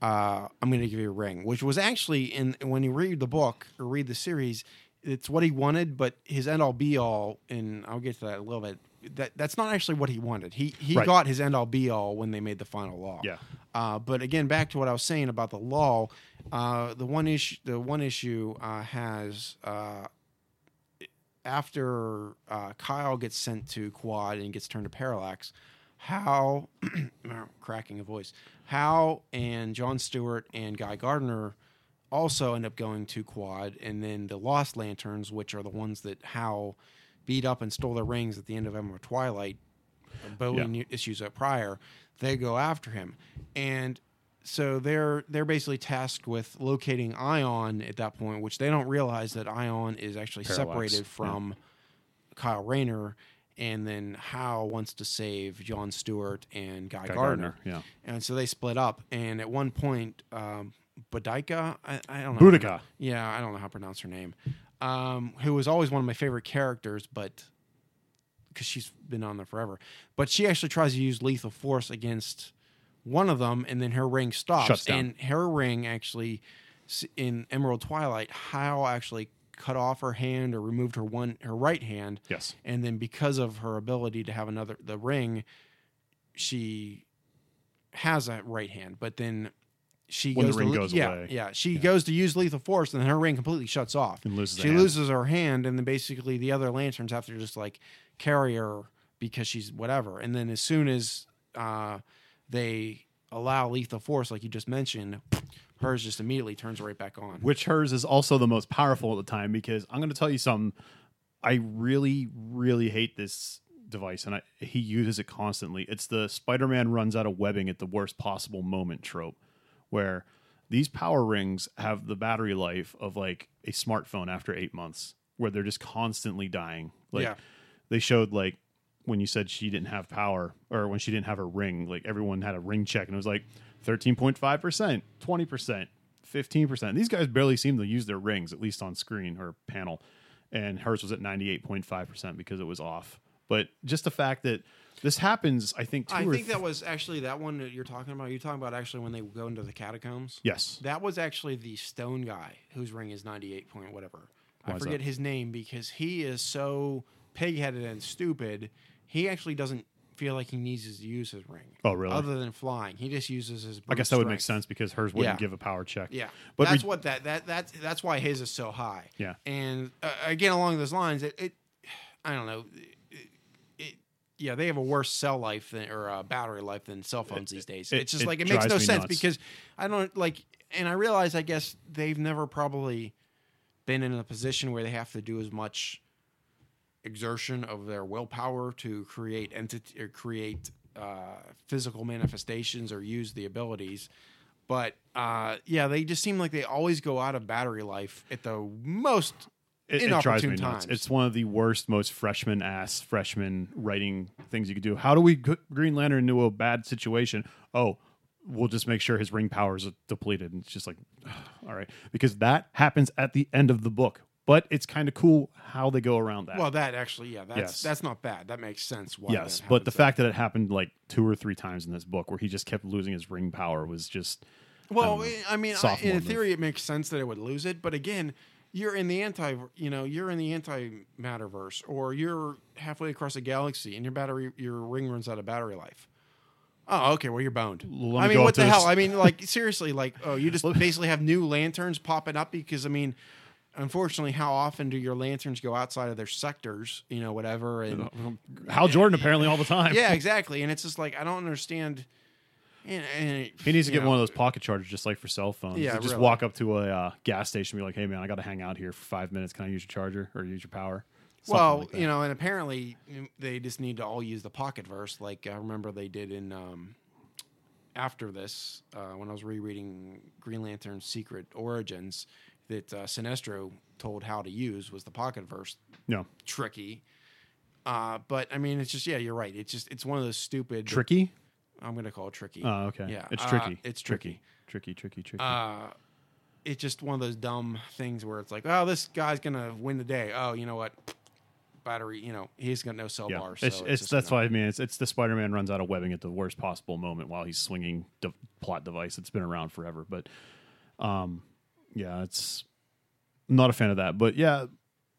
uh, I'm going to give you a ring." Which was actually in when you read the book or read the series, it's what he wanted, but his end all be all, and I'll get to that a little bit. That that's not actually what he wanted. He he Right. got his end all be all when they made the final law. Yeah. Uh, but again, back to what I was saying about the law. Uh, the one issue, the one issue uh, has uh, after uh, Kyle gets sent to Qward and gets turned to Parallax. Hal cracking a voice. Hal and John Stewart and Guy Gardner also end up going to Qward, and then the Lost Lanterns, which are the ones that Hal beat up and stole their rings at the end of Emma Twilight, Bowie Yeah. issues up prior, they go after him, and so they're they're basically tasked with locating Ion at that point, which they don't realize that Ion is actually Parallax, separated yeah. from Kyle Rayner, and then Hal wants to save John Stewart and Guy, Guy Gardner. Gardner, yeah. and so they split up. And at one point, um, Boodikka, I, I don't know, Boodikka. yeah, I don't know how to pronounce her name, um, who was always one of my favorite characters, but because she's been on there forever. But she actually tries to use lethal force against one of them, and then her ring stops. And her ring actually, in Emerald Twilight, Hal actually cut off her hand or removed her one her right hand, Yes. and then because of her ability to have another the ring, she has a right hand, but then. She When the goes ring to, goes yeah, away. yeah. She goes to use lethal force, and then her ring completely shuts off And loses she hand. loses her hand and then basically the other lanterns have to just like carry her because she's whatever and then as soon as uh, they allow lethal force like you just mentioned hers just immediately turns right back on which hers is also the most powerful at the time because I'm going to tell you something. I really, really hate this device, and I, he uses it constantly. It's the Spider-Man runs out of webbing at the worst possible moment trope, where these power rings have the battery life of like a smartphone after eight months, where they're just constantly dying. Like Yeah. they showed like when you said she didn't have power or when she didn't have her ring, like everyone had a ring check and it was like 13.5%, 20%, 15%. These guys barely seem to use their rings, at least on screen or panel. And hers was at 98.5% because it was off. But just the fact that this happens, I think, two i or think th- that was actually that one that you're talking about you're talking about actually when they go into the catacombs Yes. that was actually the stone guy whose ring is 98 point whatever i Why is forget his name because he is so pig-headed and stupid he actually doesn't feel like he needs to use his ring Oh, really? other than flying he just uses his I guess that would make sense because hers wouldn't Yeah. give a power check. yeah But that's re- what that that that's that's why his is so high Yeah. and uh, again along those lines it, it i don't know yeah they have a worse cell life than or uh, battery life than cell phones these days it- it's just it like it makes no sense nuts. because i don't like and i realize i guess they've never probably been in a position where they have to do as much exertion of their willpower to create entity or create uh, physical manifestations or use the abilities. But uh, yeah, they just seem like they always go out of battery life at the most It, it drives me nuts. It's one of the worst, most freshman ass freshman writing things you could do. How do we g- Green Lantern into a bad situation? Oh, we'll just make sure his ring powers are depleted. And it's just like, all right, because that happens at the end of the book. But it's kind of cool how they go around that. well, that actually, yeah, that's Yes. that's not bad. That makes sense. Why yes, but the fact that it happened like two or three times in this book, where he just kept losing his ring power, was just Well, know, I mean, I, in theory, it makes sense that it would lose it, but again, you're in the anti, you know, you're in the anti-matterverse, or you're halfway across a galaxy, and your battery, your ring runs out of battery life. Oh, okay. Well, you're boned. Let I mean, what the this- hell? I mean, like seriously, like oh, you just basically have new lanterns popping up because I mean, unfortunately, how often do your lanterns go outside of their sectors? You know, whatever, and Hal Jordan apparently all the time. yeah, exactly. And it's just like I don't understand. And, and He needs to get know, one of those pocket chargers, just like for cell phones. Yeah, just really. walk up to a uh, gas station, and be like, "Hey, man, I got to hang out here for five minutes. Can I use your charger or use your power?" Something Well, like you know, and apparently they just need to all use the pocket verse, like I remember they did in um, after this uh, when I was rereading Green Lantern's Secret Origins that uh, Sinestro told how to use was the pocket verse no, tricky. Uh, but I mean, it's just yeah, you're right. It's just it's one of those stupid. tricky. I'm gonna call it tricky. Oh, okay. Yeah, it's uh, tricky. it's tricky, tricky, tricky, tricky. uh, it's just one of those dumb things where it's like, oh, this guy's gonna win the day. Oh, you know what? Battery, you know, he's got no cell yeah, bar. So it's, it's, just that's why I mean it's it's the Spider-Man runs out of webbing at the worst possible moment while he's swinging the plot device. It's been around forever, but um, yeah, it's I'm not a fan of that. But yeah,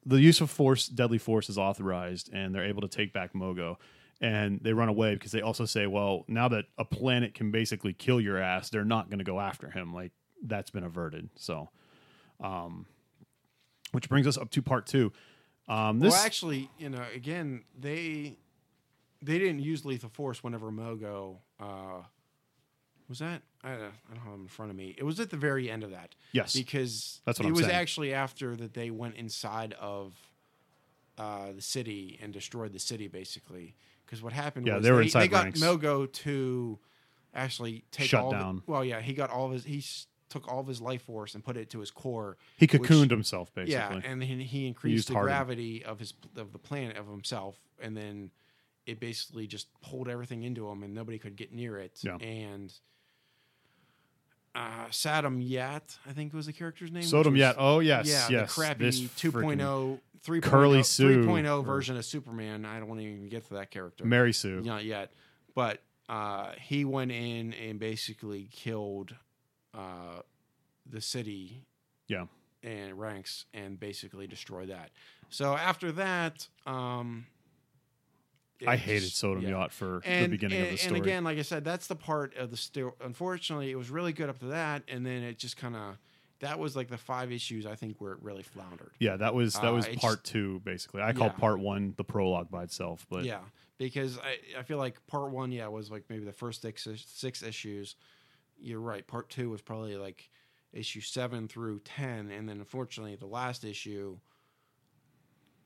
the use of force, deadly force, is authorized, and they're able to take back Mogo. And they run away because they also say, well, now that a planet can basically kill your ass, they're not going to go after him. Like that's been averted. So, um, which brings us up to part two. Um, this well, actually, you know, again, they they didn't use lethal force whenever Mogo uh, was that. I, don't- I don't have them in front of me. It was at the very end of that. Yes. because That's what it I'm was saying. actually after that they went inside of uh, the city and destroyed the city, basically. Because what happened Yeah, was they were they, inside they got Ranx. Mogo to actually take Shut all the- down. well, yeah, he got all of his. He took all of his life force and put it to his core. He which- himself basically. Yeah, and then he increased used the hardened. gravity of his of the planet of himself, and then it basically just pulled everything into him, and nobody could get near it. Yeah. And uh, Sodam Yat, I think was the character's name. Sodam Yat. Oh yes, yeah, yes. the crappy This 2.0, 3.0, Curly Sue, 3.0 or- version of Superman. I don't want to even get to that character. Mary Sue. Not yet, but uh, he went in and basically killed uh, the city. Yeah. And Ranx and basically destroyed that. So after that, um, I hated just- Sodom yeah. Yacht for And, the beginning and, of the story. and again, like I said, that's the part of the story. Unfortunately, it was really good up to that, and then it just kind of that was like the five issues I think where it really floundered. yeah, that was that Uh, was it's- part two basically. I call Yeah. part one the prologue by itself, but yeah, because I, I feel like part one, yeah, was like maybe the first six six issues. You're right. Part two was probably like issue seven through ten, and then unfortunately the last issue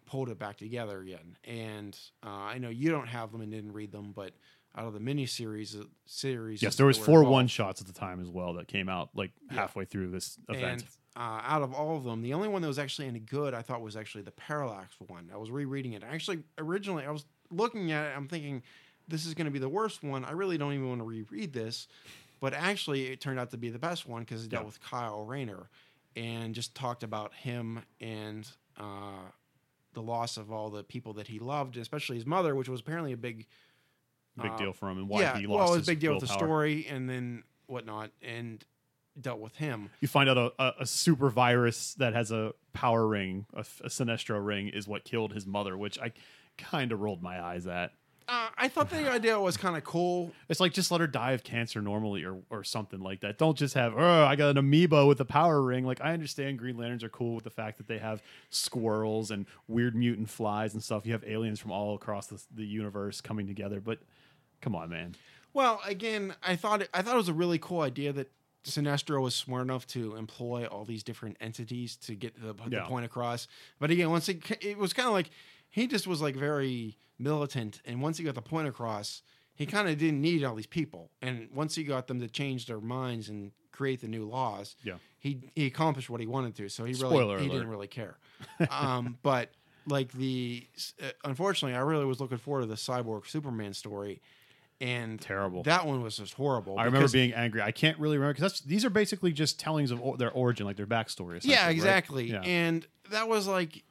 pulled it back together again. And uh, I know you don't have them and didn't read them, but out of the miniseries uh, series, yes, there was four involved- one shots at the time as well that came out like Yeah. halfway through this event. And uh, out of all of them, the only one that was actually any good, I thought, was actually the Parallax one. I was rereading it. Actually, originally, I was looking at it. I'm thinking, this is going to be the worst one. I really don't even want to reread this. But actually, it turned out to be the best one because it dealt with Kyle Rayner and just talked about him and uh, the loss of all the people that he loved, especially his mother, which was apparently a big Big uh, deal for him and why yeah, he lost well, it was his a big deal with the willpower. story and then whatnot, and dealt with him. You find out a, a, a super virus that has a power ring, a, a Sinestro ring, is what killed his mother, which I kind of rolled my eyes at. Uh, I thought the idea was kind of cool. It's like just let her die of cancer normally or, or something like that. Don't just have, oh, I got an amoeba with a power ring. Like, I understand Green Lanterns are cool with the fact that they have squirrels and weird mutant flies and stuff. You have aliens from all across the, the universe coming together, but come on, man. Well, again, I thought it, I thought it was a really cool idea that Sinestro was smart enough to employ all these different entities to get the, the Yeah. point across. But again, once it it was kind of like he just was like very militant, and once he got the point across, he kind of didn't need all these people. And once he got them to change their minds and create the new laws, Yeah. he he accomplished what he wanted to. So he really Spoiler he alert. didn't really care. um, but like the uh, unfortunately, I really was looking forward to the cyborg Superman story. And Terrible. that one was just horrible. I remember being angry. I can't really remember because these are basically just tellings of o- their origin, like their backstory. yeah, right? exactly. Yeah. And that was like,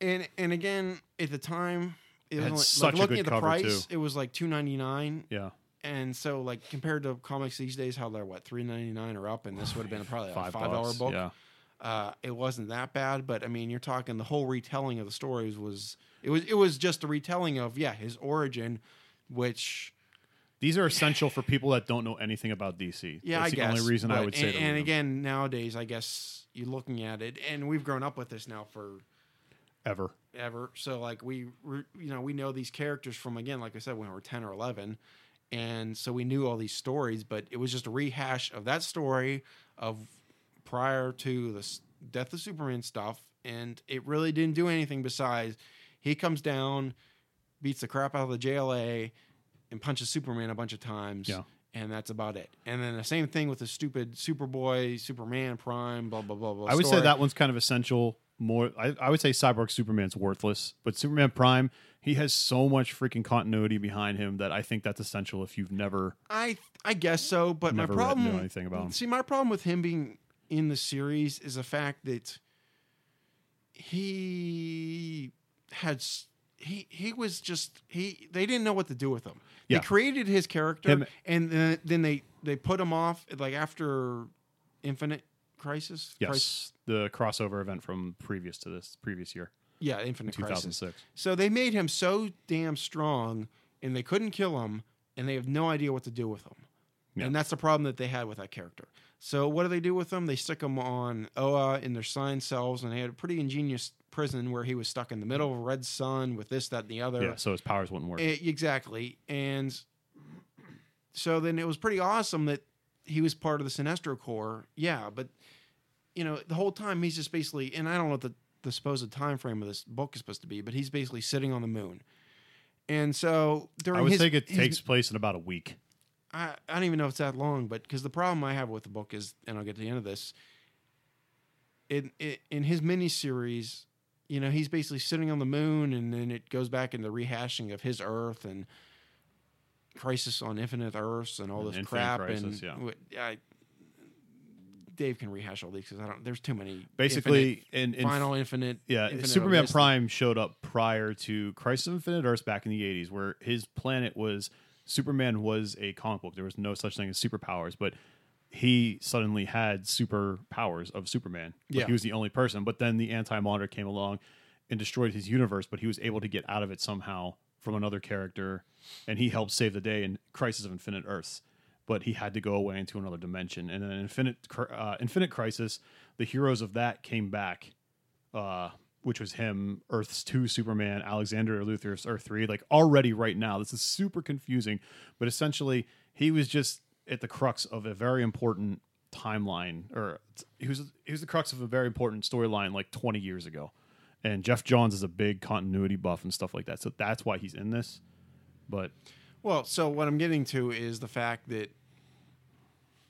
and and again at the time, it was only, such like looking at the price, too. it was like two ninety nine, yeah. and so like compared to comics these days, how they're what three ninety nine or up, and this would have been probably a Five five dollar book. Yeah. Uh, it wasn't that bad, but I mean, you're talking the whole retelling of the stories was it was it was just a retelling of yeah his origin, which These are essential for people that don't know anything about DC. Yeah, That's I the guess. only reason I would say And, and again, nowadays, I guess you're looking at it, and we've grown up with this now for ever. ever. So like we, re- you know, we know these characters from again, like I said, when we were ten or eleven, and so we knew all these stories, but it was just a rehash of that story of prior to the death of Superman stuff, and it really didn't do anything besides he comes down, beats the crap out of the JLA, and punches Superman a bunch of times. Yeah. And that's about it. And then the same thing with the stupid Superboy, Superman Prime, blah blah blah blah. I would say that one's kind of essential. More, I, I would say Cyborg Superman's worthless, but Superman Prime, he has so much freaking continuity behind him that I think that's essential. If you've never, I I guess so, but Never my read- problem knew anything about him. See, my problem with him being in the series is the fact that he had s- he he was just he they didn't know what to do with him. Yeah. They created his character Him- and then, then they they put him off like after Infinite Crisis. yes, Crisis- the crossover event from previous to this previous year, yeah, Infinite Crisis. 2006. So they made him so damn strong, and they couldn't kill him, and they have no idea what to do with him. Yeah. And that's the problem that they had with that character. So what do they do with him? They stick him on Oa in their sciencells, and they had a pretty ingenious prison where he was stuck in the middle of a red sun with this, that, and the other. Yeah, so his powers wouldn't work. Eh, exactly. And so then it was pretty awesome that he was part of the Sinestro Corps. Yeah, but you know, the whole time he's just basically and I don't know what the, the supposed time frame of this book is supposed to be, but he's basically sitting on the moon. And so during I would his, think it his- takes place in about a week. I, I don't even know if it's that long, but because the problem I have with the book is, and I'll get to the end of this. In in, in his miniseries, you know, he's basically sitting on the moon, and then it goes back into rehashing of his Earth and Crisis on Infinite Earths and all this Infinite crap. Crisis, and yeah. I, Dave can rehash all these because I don't. There's too many. Basically, in, Infinite, in Final Infinite. Yeah, Infinite Superman Abyss. Prime showed up prior to Crisis of Infinite Earths back in the 80s, where his planet was Superman was a comic book. There was no such thing as superpowers, but he suddenly had superpowers of Superman. Like, Yeah. He was the only person. But then the Anti Monitor came along and destroyed his universe, but he was able to get out of it somehow from another character, and he helped save the day in Crisis of Infinite Earths. But he had to go away into another dimension, and then Infinite uh, Infinite Crisis, the heroes of that came back uh, which was him, Earth's two Superman, Alexander Luthor's Earth three. Like already right now, this is super confusing. But essentially, he was just at the crux of a very important timeline, or he was he was the crux of a very important storyline like 20 years ago. And Geoff Johns is a big continuity buff and stuff like that, so that's why he's in this. But Well, so what I'm getting to is the fact that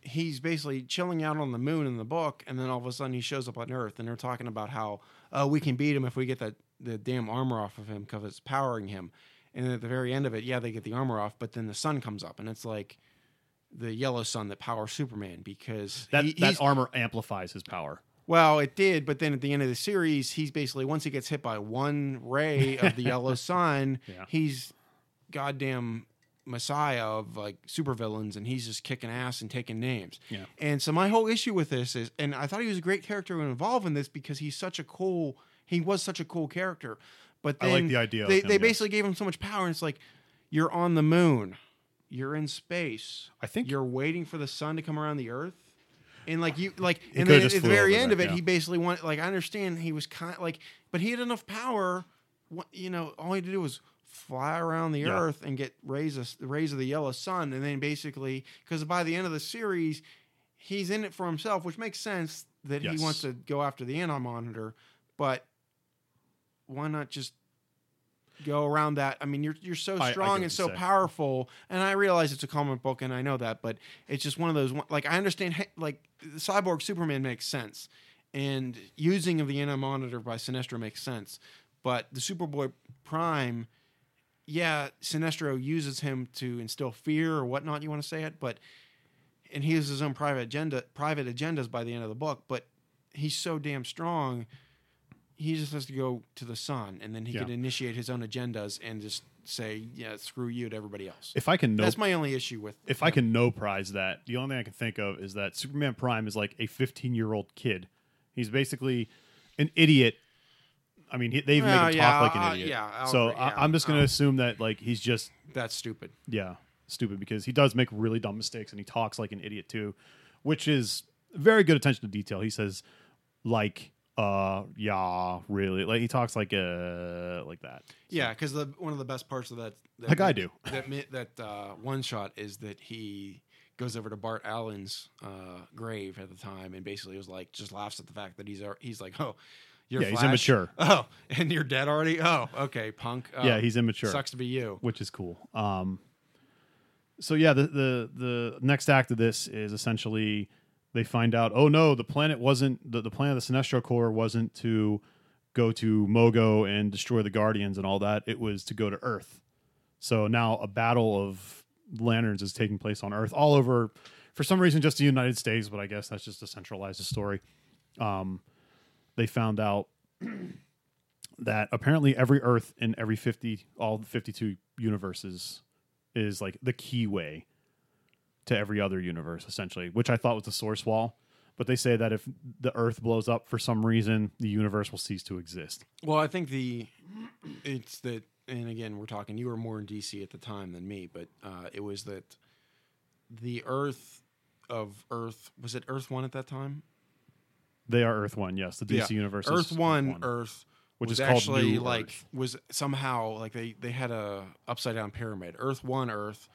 he's basically chilling out on the moon in the book, and then all of a sudden he shows up on Earth, and they're talking about how oh we can beat him if we get that the damn armor off of him because it's powering him. And then at the very end of it, yeah, they get the armor off, but then the sun comes up, and it's like the yellow sun that powers Superman because that he- that armor amplifies his power. Well, it did, but then at the end of the series, he's basically once he gets hit by one ray of the yellow sun, Yeah. he's goddamn messiah of like supervillains, and he's just kicking ass and taking names. Yeah. And so my whole issue with this is, and I thought he was a great character to involve in this because he's such a cool, he was such a cool character. But I like the idea They, him, they yes. basically gave him so much power, and it's like you're on the moon, you're in space, I think you're waiting for the sun to come around the earth and like you like He and could've then just at the flew very over end there, of it yeah. he basically wanted like i understand he was kind of like but he had enough power what you know all he had to do was fly around the Yeah. earth and get rays of the rays of the yellow sun and then basically because by the end of the series he's in it for himself which makes sense that Yes. he wants to go after the anti-monitor but why not just go around that. I mean, you're you're so I- I strong and so powerful, and I realize it's a comic book, and I know that, but it's just one of those. Like I understand, like cyborg Superman makes sense, and using of the anti monitor by Sinestro makes sense, but the Superboy Prime, yeah, Sinestro uses him to instill fear or whatnot. You want to say it, but and he has his own private agenda, private agendas by the end of the book, but he's so damn strong. He just has to go to the sun, and then he Yeah. can initiate his own agendas and just say, "Yeah, screw you" to everybody else. if I can know That's my only issue with. if I can no prize that, the only thing I can think of is that Superman Prime is like a 15 year old kid. He's basically an idiot. I mean, he, they even Well, make him yeah, talk like an uh, idiot. yeah, I'll so agree, I, yeah, I'm just going to assume that like he's just That's stupid. yeah stupid because he does make really dumb mistakes and he talks like an idiot too, which is very good attention to detail. He says like uh yeah really like he talks like uh like that. Yeah, because the one of the best parts of that, that Like I do. that mi- that uh, one shot is that he goes over to Bart Allen's uh, grave at the time and basically was like just laughs at the fact that he's he's like oh you're Yeah, he's immature. oh and you're dead already oh okay punk oh, Yeah, he's immature. sucks to be you which is cool. Um, so yeah, the, the the next act of this is essentially they find out, oh no, the planet wasn't the, the plan of the Sinestro Corps wasn't to go to Mogo and destroy the Guardians and all that. It was to go to Earth. So now a battle of lanterns is taking place on Earth, all over, for some reason, just the United States. But I guess that's just to centralize the story. Um, they found out that apparently every Earth in every fifty, all fifty-two universes, is like the key way to every other universe, essentially. Which I thought was the source wall. But they say that if the Earth blows up for some reason, the universe will cease to exist. well I think the it's that and again we're talking you were more in DC at the time than me but uh, it was that the Earth of Earth was it Earth one at that time They are Earth One, yes. The DC Yeah. universe, is Earth One, Earth, Which was is called actually like Earth. was somehow like they they had a upside down pyramid. Earth One, Earth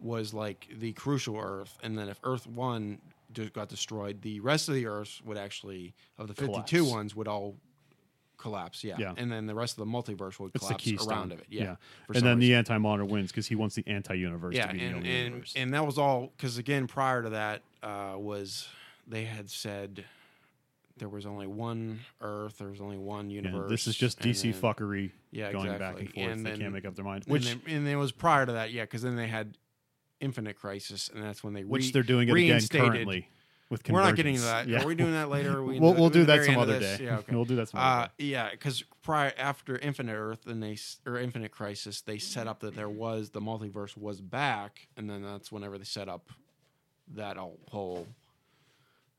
was like the crucial Earth, and then if Earth One just got destroyed, the rest of the Earths would actually of the fifty two Collapse. ones would all collapse. Yeah. Yeah. and then the rest of the multiverse would It's the collapse keystone. around of it. Yeah, for and some then reason. the anti-monitor wins because he wants the anti-universe yeah, to be the and only and, universe. and that was all because again prior to that uh, was they had said there was only one Earth, there was only one Yeah, universe. this is just and DC then- fuckery Yeah, going back and forth. And they then- can't make up their mind. and Which then- and, it was prior to that, yeah, because then they had Infinite Crisis, and that's when they which re- they're doing it again currently with We're not getting into that. Yeah. Are we doing that later? We, we'll, the- we'll do that some other this? day. Yeah, okay. We'll do that some other Uh, day. yeah, because prior after Infinite Earth and they or Infinite Crisis, they set up that there was the multiverse was back, and then that's whenever they set up that whole- whole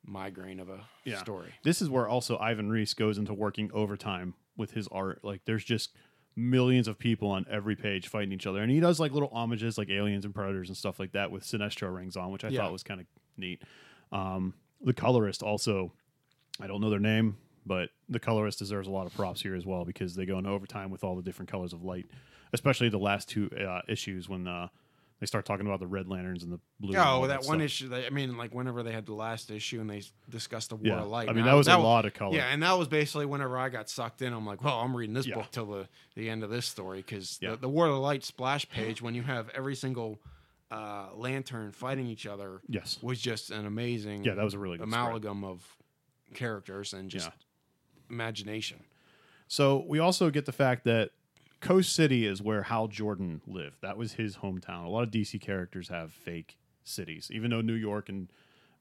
migraine of a Yeah. story. This is where also Ivan Reis goes into working overtime with his art. Like there's just millions of people on every page fighting each other, and he does like little homages, like aliens and predators and stuff like that, with Sinestro rings on, which I Yeah. thought was kind of neat. Um, the colorist also, I don't know their name, but the colorist deserves a lot of props here as well because they go into overtime with all the different colors of light, especially the last two uh, issues when uh, they start talking about the red lanterns and the blue. Oh, that one issue. They, I mean, like whenever they had the last issue and they discussed the War Yeah, of Light. I mean that was a lot of color. Yeah, and that was basically whenever I got sucked in. I'm like, well, I'm reading this Yeah. book till the, the end of this story because Yeah. the, the War of the Light splash page, when you have every single uh, lantern fighting each other, Yes. was just an amazing Yeah, that was a really good spread. amalgam of characters and just imagination. So we also get the fact that Coast City is where Hal Jordan lived. That was his hometown. A lot of DC characters have fake cities, even though New York and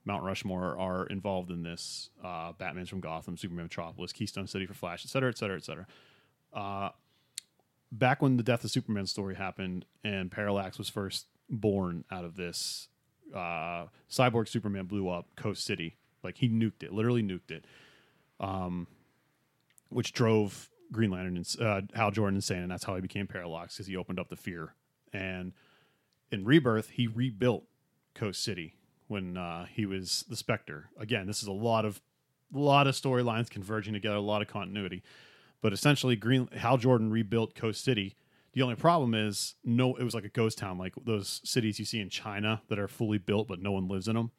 Mount Rushmore are involved in this. Uh, Batman's from Gotham, Superman Metropolis, Keystone City for Flash, et cetera, et cetera, et cetera. Uh, back when the Death of Superman story happened and Parallax was first born out of this, uh, Cyborg Superman blew up Coast City. Like he nuked it, literally nuked it um, which drove Green Lantern and uh, Hal Jordan insane, and that's how he became Parallax because he opened up the fear. And in Rebirth, he rebuilt Coast City when uh, he was the Spectre. Again, this is a lot of lot of storylines converging together, a lot of continuity. But essentially, Green Hal Jordan rebuilt Coast City. The only problem is no, it was like a ghost town, like those cities you see in China that are fully built but no one lives in them,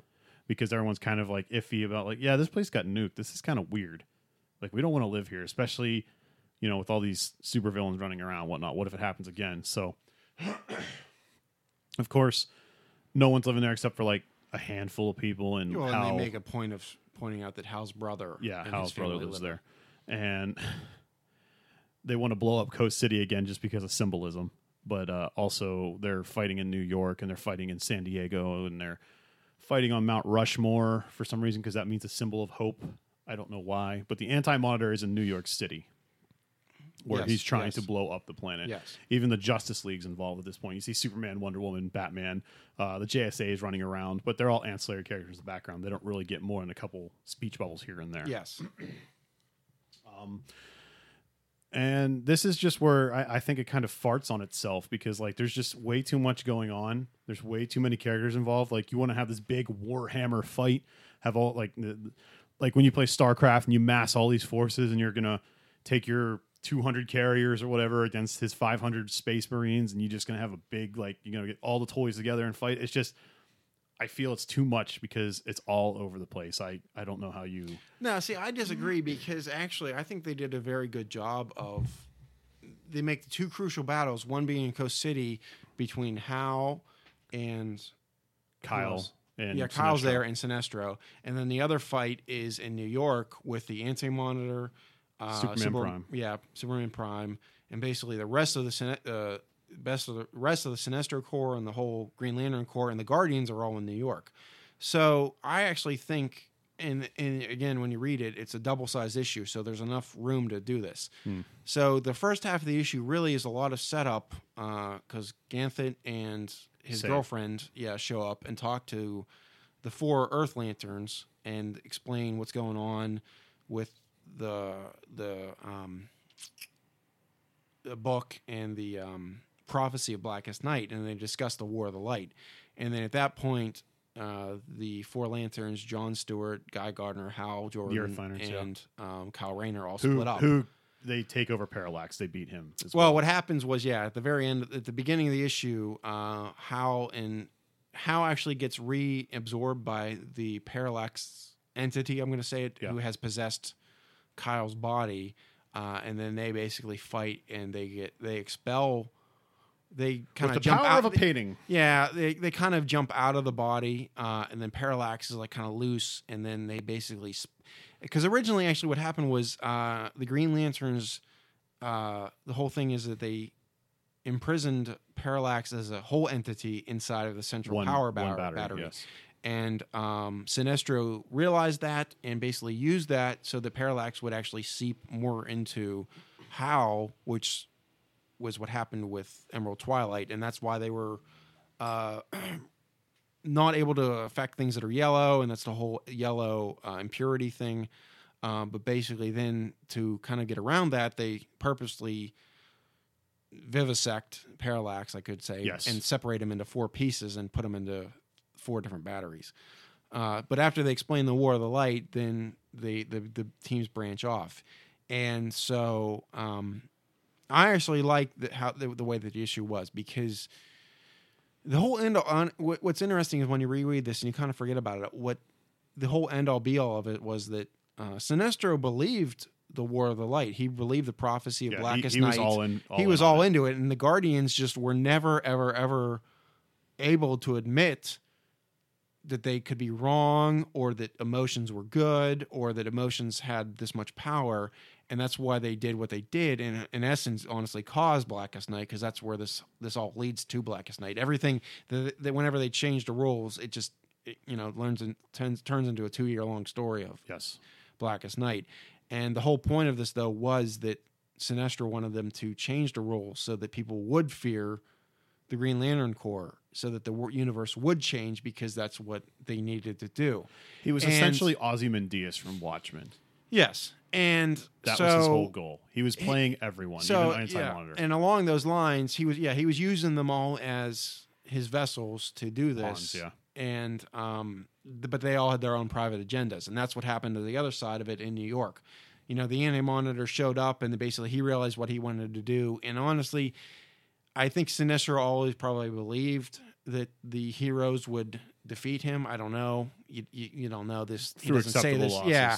because everyone's kind of like iffy about like, yeah, this place got nuked. This is kind of weird. Like we don't want to live here, especially you know with all these supervillains running around, whatnot. What if it happens again? So, of course, no one's living there except for like a handful of people, and Well, Hal, and they make a point of pointing out that Hal's brother, yeah, and Hal's his brother lives live there, and they want to blow up Coast City again just because of symbolism. But uh, also, they're fighting in New York and they're fighting in San Diego and they're fighting on Mount Rushmore for some reason because that means a symbol of hope. I don't know why, but the Anti Monitor is in New York City, where Yes, he's trying yes. to blow up the planet. Yes. Even the Justice League's involved at this point. You see Superman, Wonder Woman, Batman, uh, the JSA is running around, but they're all ancillary characters in the background. They don't really get more than a couple speech bubbles here and there. Yes. um, and this is just where I, I think it kind of farts on itself because like there's just way too much going on there's way too many characters involved like you want to have this big warhammer fight have all like the, like when you play starcraft and you mass all these forces and you're gonna take your 200 carriers or whatever against his 500 space marines and you're just gonna have a big like you're gonna get all the toys together and fight it's just i feel it's too much because it's all over the place i i don't know how you No, see, I disagree because actually, I think they did a very good job of. They make the two crucial battles, one being in Coast City between Hal and kyle and yeah, Kyle's Sinestro. there and Sinestro, and then the other fight is in New York with the Anti Monitor, uh, Superman Super- Prime. yeah, Superman Prime, and basically the rest of the Sine- uh, best of the rest of the Sinestro Corps and the whole Green Lantern Corps and the Guardians are all in New York. So I actually think. And, and again, when you read it, it's a double sized issue, so there's enough room to do this. So the first half of the issue really is a lot of setup because Ganthet and his girlfriend, yeah, show up and talk to the four Earth Lanterns and explain what's going on with the the um, the book and the um, prophecy of Blackest Night, and they discuss the War of the Light. And then at that point, uh, the four lanterns, John Stewart, Guy Gardner, Hal Jordan, yeah. and um, Kyle Rayner all who, split up. who they take over Parallax. They beat him. As Well, well, what happens was, yeah, at the very end, at the beginning of the issue, uh, Hal and Hal actually gets reabsorbed by the Parallax entity. I'm going to say it, Yeah. who has possessed Kyle's body. uh, and then they basically fight and they get they expel. They kind of jump out of a painting. yeah, they, they kind of jump out of the body, uh, and then Parallax is like kind of loose, and then they basically, because originally actually what happened was uh, the Green Lanterns, uh, the whole thing is that they imprisoned Parallax as a whole entity inside of the central One, power battery. battery, Yes. And um, Sinestro realized that and basically used that so that Parallax would actually seep more into Hal, which was what happened with Emerald Twilight, and that's why they were uh, not able to affect things that are yellow, and that's the whole yellow uh, impurity thing. Um, but basically, then to kind of get around that, they purposely vivisect Parallax, I could say, Yes. and separate him into four pieces and put him into four different batteries. Uh, but after they explain the War of the Light, then they, the the teams branch off, and so um, I actually like the, how the, the way that the issue was because the whole end on what, what's interesting is when you reread this and you kind of forget about it. What the whole end all be all of it was that uh, Sinestro believed the War of the Light. He believed the prophecy of Yeah, Blackest he was Night all in. he in was all it. into it and the guardians just were never ever ever able to admit that they could be wrong or that emotions were good or that emotions had this much power and that's why they did what they did and in essence honestly caused blackest night because that's where this this all leads to blackest night everything that, that whenever they change the rules it just it, you know learns and turns, turns into a two year long story of Yes. Blackest Night. And the whole point of this, though, was that Sinestro wanted them to change the rules so that people would fear the Green Lantern Corps, so that the universe would change because that's what they needed to do. He was And- essentially Ozymandias from Watchmen. Yes, and That so, was his whole goal. He was playing everyone, So even Anti yeah, Monitor. and along those lines, he was yeah he was using them all as his vessels to do this. Pawns, yeah. and um, th- but they all had their own private agendas, and that's what happened to the other side of it in New York. You know, the anti monitor showed up, and basically he realized what he wanted to do. And honestly, I think Sinestro always probably believed that the heroes would defeat him. I don't know. You, you, you don't know this. He Through doesn't say this. losses. Yeah.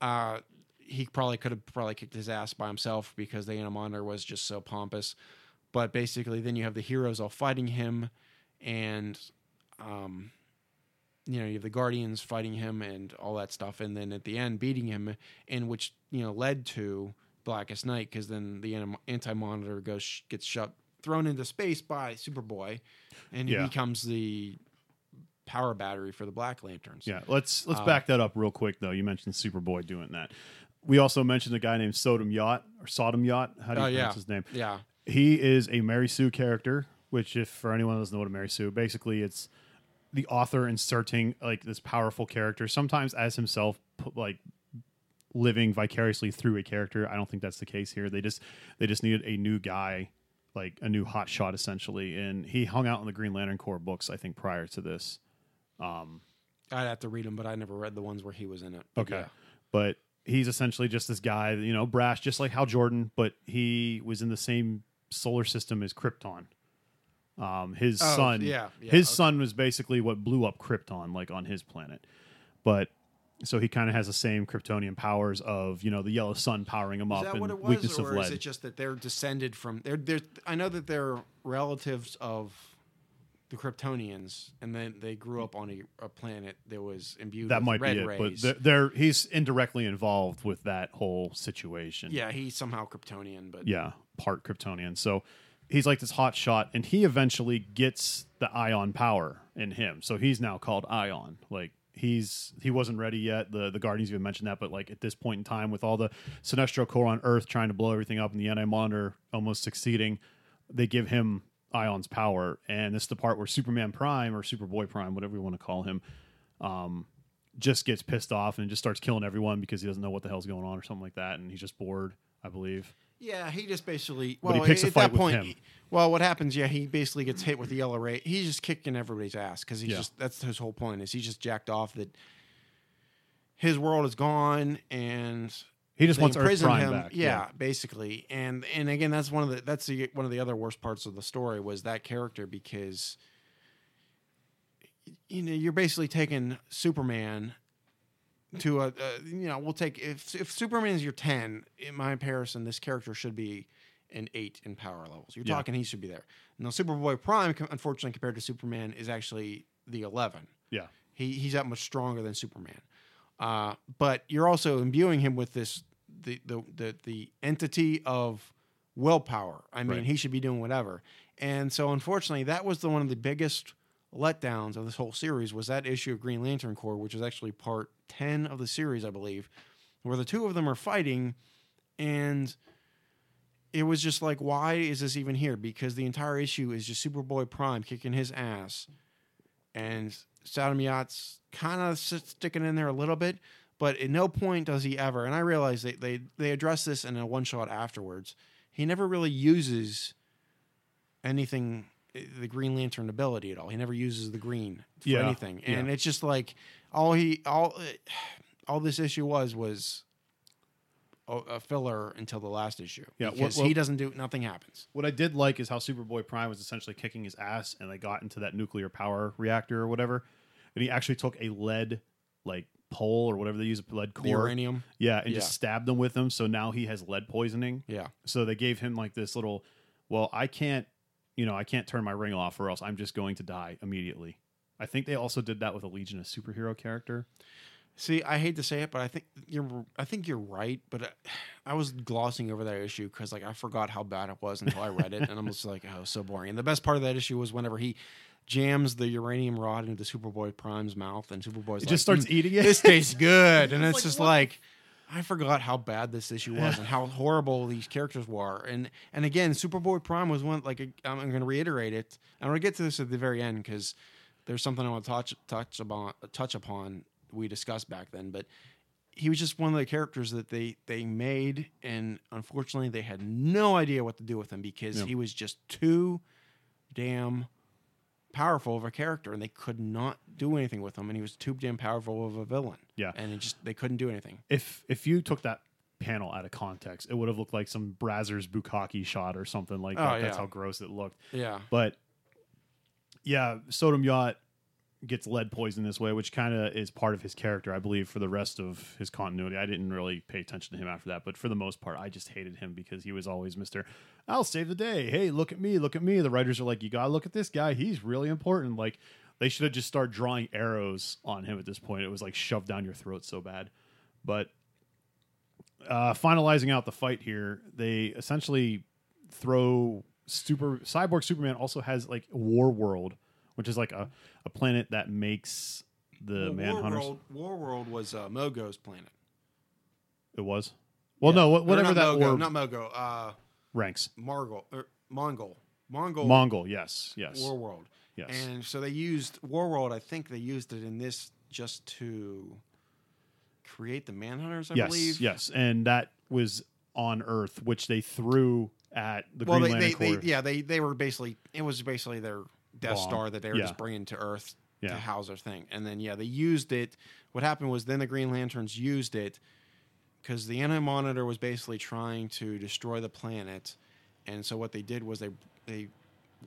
Uh, he probably could have probably kicked his ass by himself because the anti monitor was just so pompous. But basically, then you have the heroes all fighting him, and um, you know you have the guardians fighting him and all that stuff and then at the end beating him in which you know led to blackest night because then the anti monitor goes gets shut thrown into space by superboy and Yeah. he becomes the power battery for the black lanterns Yeah, let's let's Uh, back that up real quick though. You mentioned Superboy doing that. We also mentioned a guy named Sodam Yat or Sodam Yat. How do you Oh, pronounce yeah. his name? yeah He is a Mary Sue character, which, if for anyone who doesn't know what a Mary Sue, basically it's the author inserting like this powerful character, sometimes as himself, like living vicariously through a character. I don't think that's the case here. They just they just needed a new guy, like a new hot shot essentially, and he hung out in the Green Lantern Corps books. I think prior to this. Um, i'd have to read them but i never read the ones where he was in it But Okay. yeah. But he's essentially just this guy, you know, brash, just like Hal Jordan, but he was in the same solar system as Krypton. Um, his Oh, son, yeah, yeah, his okay. son was basically what blew up Krypton, like on his planet. But so he kind of has the same Kryptonian powers of, you know, the yellow sun powering him Is up that and what it was, weakness or of is it just that they're descended from? They're, they're I know that they're relatives of the Kryptonians, and then they grew up on a, a planet that was imbued that with might red be it, rays. but they're, they're he's indirectly involved with that whole situation. yeah, he's somehow Kryptonian, but yeah, part Kryptonian. So he's like this hot shot, and he eventually gets the ion power in him. So he's now called Ion. Like he's he wasn't ready yet. The the Guardians even mentioned that, but like at this point in time, with all the Sinestro Corps on Earth trying to blow everything up, and the Anti Monitor almost succeeding, they give him Ion's power, and this is the part where Superman Prime or Superboy Prime, whatever you want to call him. Um, just gets pissed off and just starts killing everyone because he doesn't know what the hell's going on or something like that, and he's just bored, I believe. Yeah, he just basically. But he Well, picks a at fight that with point, him. he- well, what happens? Yeah, he basically gets hit with the yellow ray. He's just kicking everybody's ass because he's Yeah. just that's his whole point is he's just jacked off that his world is gone and He just wants Earth Prime him. back. Yeah, basically, and and again, that's one of the that's the one of the other worst parts of the story was that character because you know you're basically taking Superman to a, a you know we'll take if if Superman is your ten in my comparison, this character should be an eight in power levels. You're Yeah. talking he should be there. Now Superboy Prime, unfortunately, compared to Superman, is actually the eleven. Yeah. He he's that much stronger than Superman. Uh, but you're also imbuing him with this the the the, the entity of willpower. I mean, Right. he should be doing whatever. And so, unfortunately, that was the one of the biggest letdowns of this whole series was that issue of Green Lantern Corps, which is actually part ten of the series, I believe, where the two of them are fighting, and it was just like, why is this even here? Because the entire issue is just Superboy Prime kicking his ass, and Sodam Yat's kind of sticking in there a little bit, but at no point does he ever. And I realize they they they address this in a one shot afterwards. He never really uses anything the Green Lantern ability at all. He never uses the green for Yeah, anything, and yeah. it's just like all he all all this issue was was a, a filler until the last issue. Yeah, because what- he doesn't do nothing happens. What I did like is how Superboy Prime was essentially kicking his ass, and they got into that nuclear power reactor or whatever, and he actually took a lead like pole or whatever they use, a lead The core, uranium, yeah, and Yeah. just stabbed them with them. So now he has lead poisoning. yeah. So they gave him like this little, well, I can't, you know, I can't turn my ring off, or else I'm just going to die immediately. I think they also did that with a Legion of Superhero character. See, I hate to say it, but I think you're. I think you're right. But I, I was glossing over that issue because, like, I forgot how bad it was until I read it, and I'm just like, oh, so boring. And the best part of that issue was whenever he jams the uranium rod into Superboy Prime's mouth, and Superboy's It like, just starts "Mm, eating it. This tastes good, and it's, like, just what? like. I forgot how bad this issue was and how horrible these characters were, and and again, Superboy Prime was one like I'm going to reiterate it. I'm going to get to this at the very end because there's something I want to touch touch upon touch upon we discussed back then, but he was just one of the characters that they they made, and unfortunately, they had no idea what to do with him because Yeah. he was just too damn powerful of a character, and they could not do anything with him, and he was too damn powerful of a villain. Yeah. and it just they couldn't do anything. if if you took that panel out of context, it would have looked like some Brazzers Bukaki shot or something like Oh, that. That's how gross it looked. Yeah, But yeah, Sodam Yat gets lead poison this way, which kind of is part of his character, I believe, for the rest of his continuity. I didn't really pay attention to him after that, but for the most part, I just hated him because he was always Mister. I'll save the day. Hey, look at me, look at me. The writers are like, you gotta look at this guy. He's really important. Like they should have just started drawing arrows on him at this point. It was like shoved down your throat so bad. But uh, finalizing out the fight here, they essentially throw super cyborg Superman also has like War World, which is like a, a planet that makes the Manhunters. Warworld, Warworld was uh, Mogo's planet. It was. Well, no, wha- whatever that Mogo, orb not Mogo, uh, Ranx. Margol, or Mongul, Mongul, Mongul, yes, yes, Warworld. yes. And so they used Warworld. I think they used it in this just to create the Manhunters. I yes, believe. yes, and that was on Earth, which they threw at the Well, Green they, they, Lantern they Corps. yeah they they were basically it was basically their Death Bomb. Star that they were Yeah. just bringing to Earth Yeah. to house their thing. And then yeah, they used it. What happened was then the Green Lanterns used it because the Anti Monitor was basically trying to destroy the planet. And so what they did was they they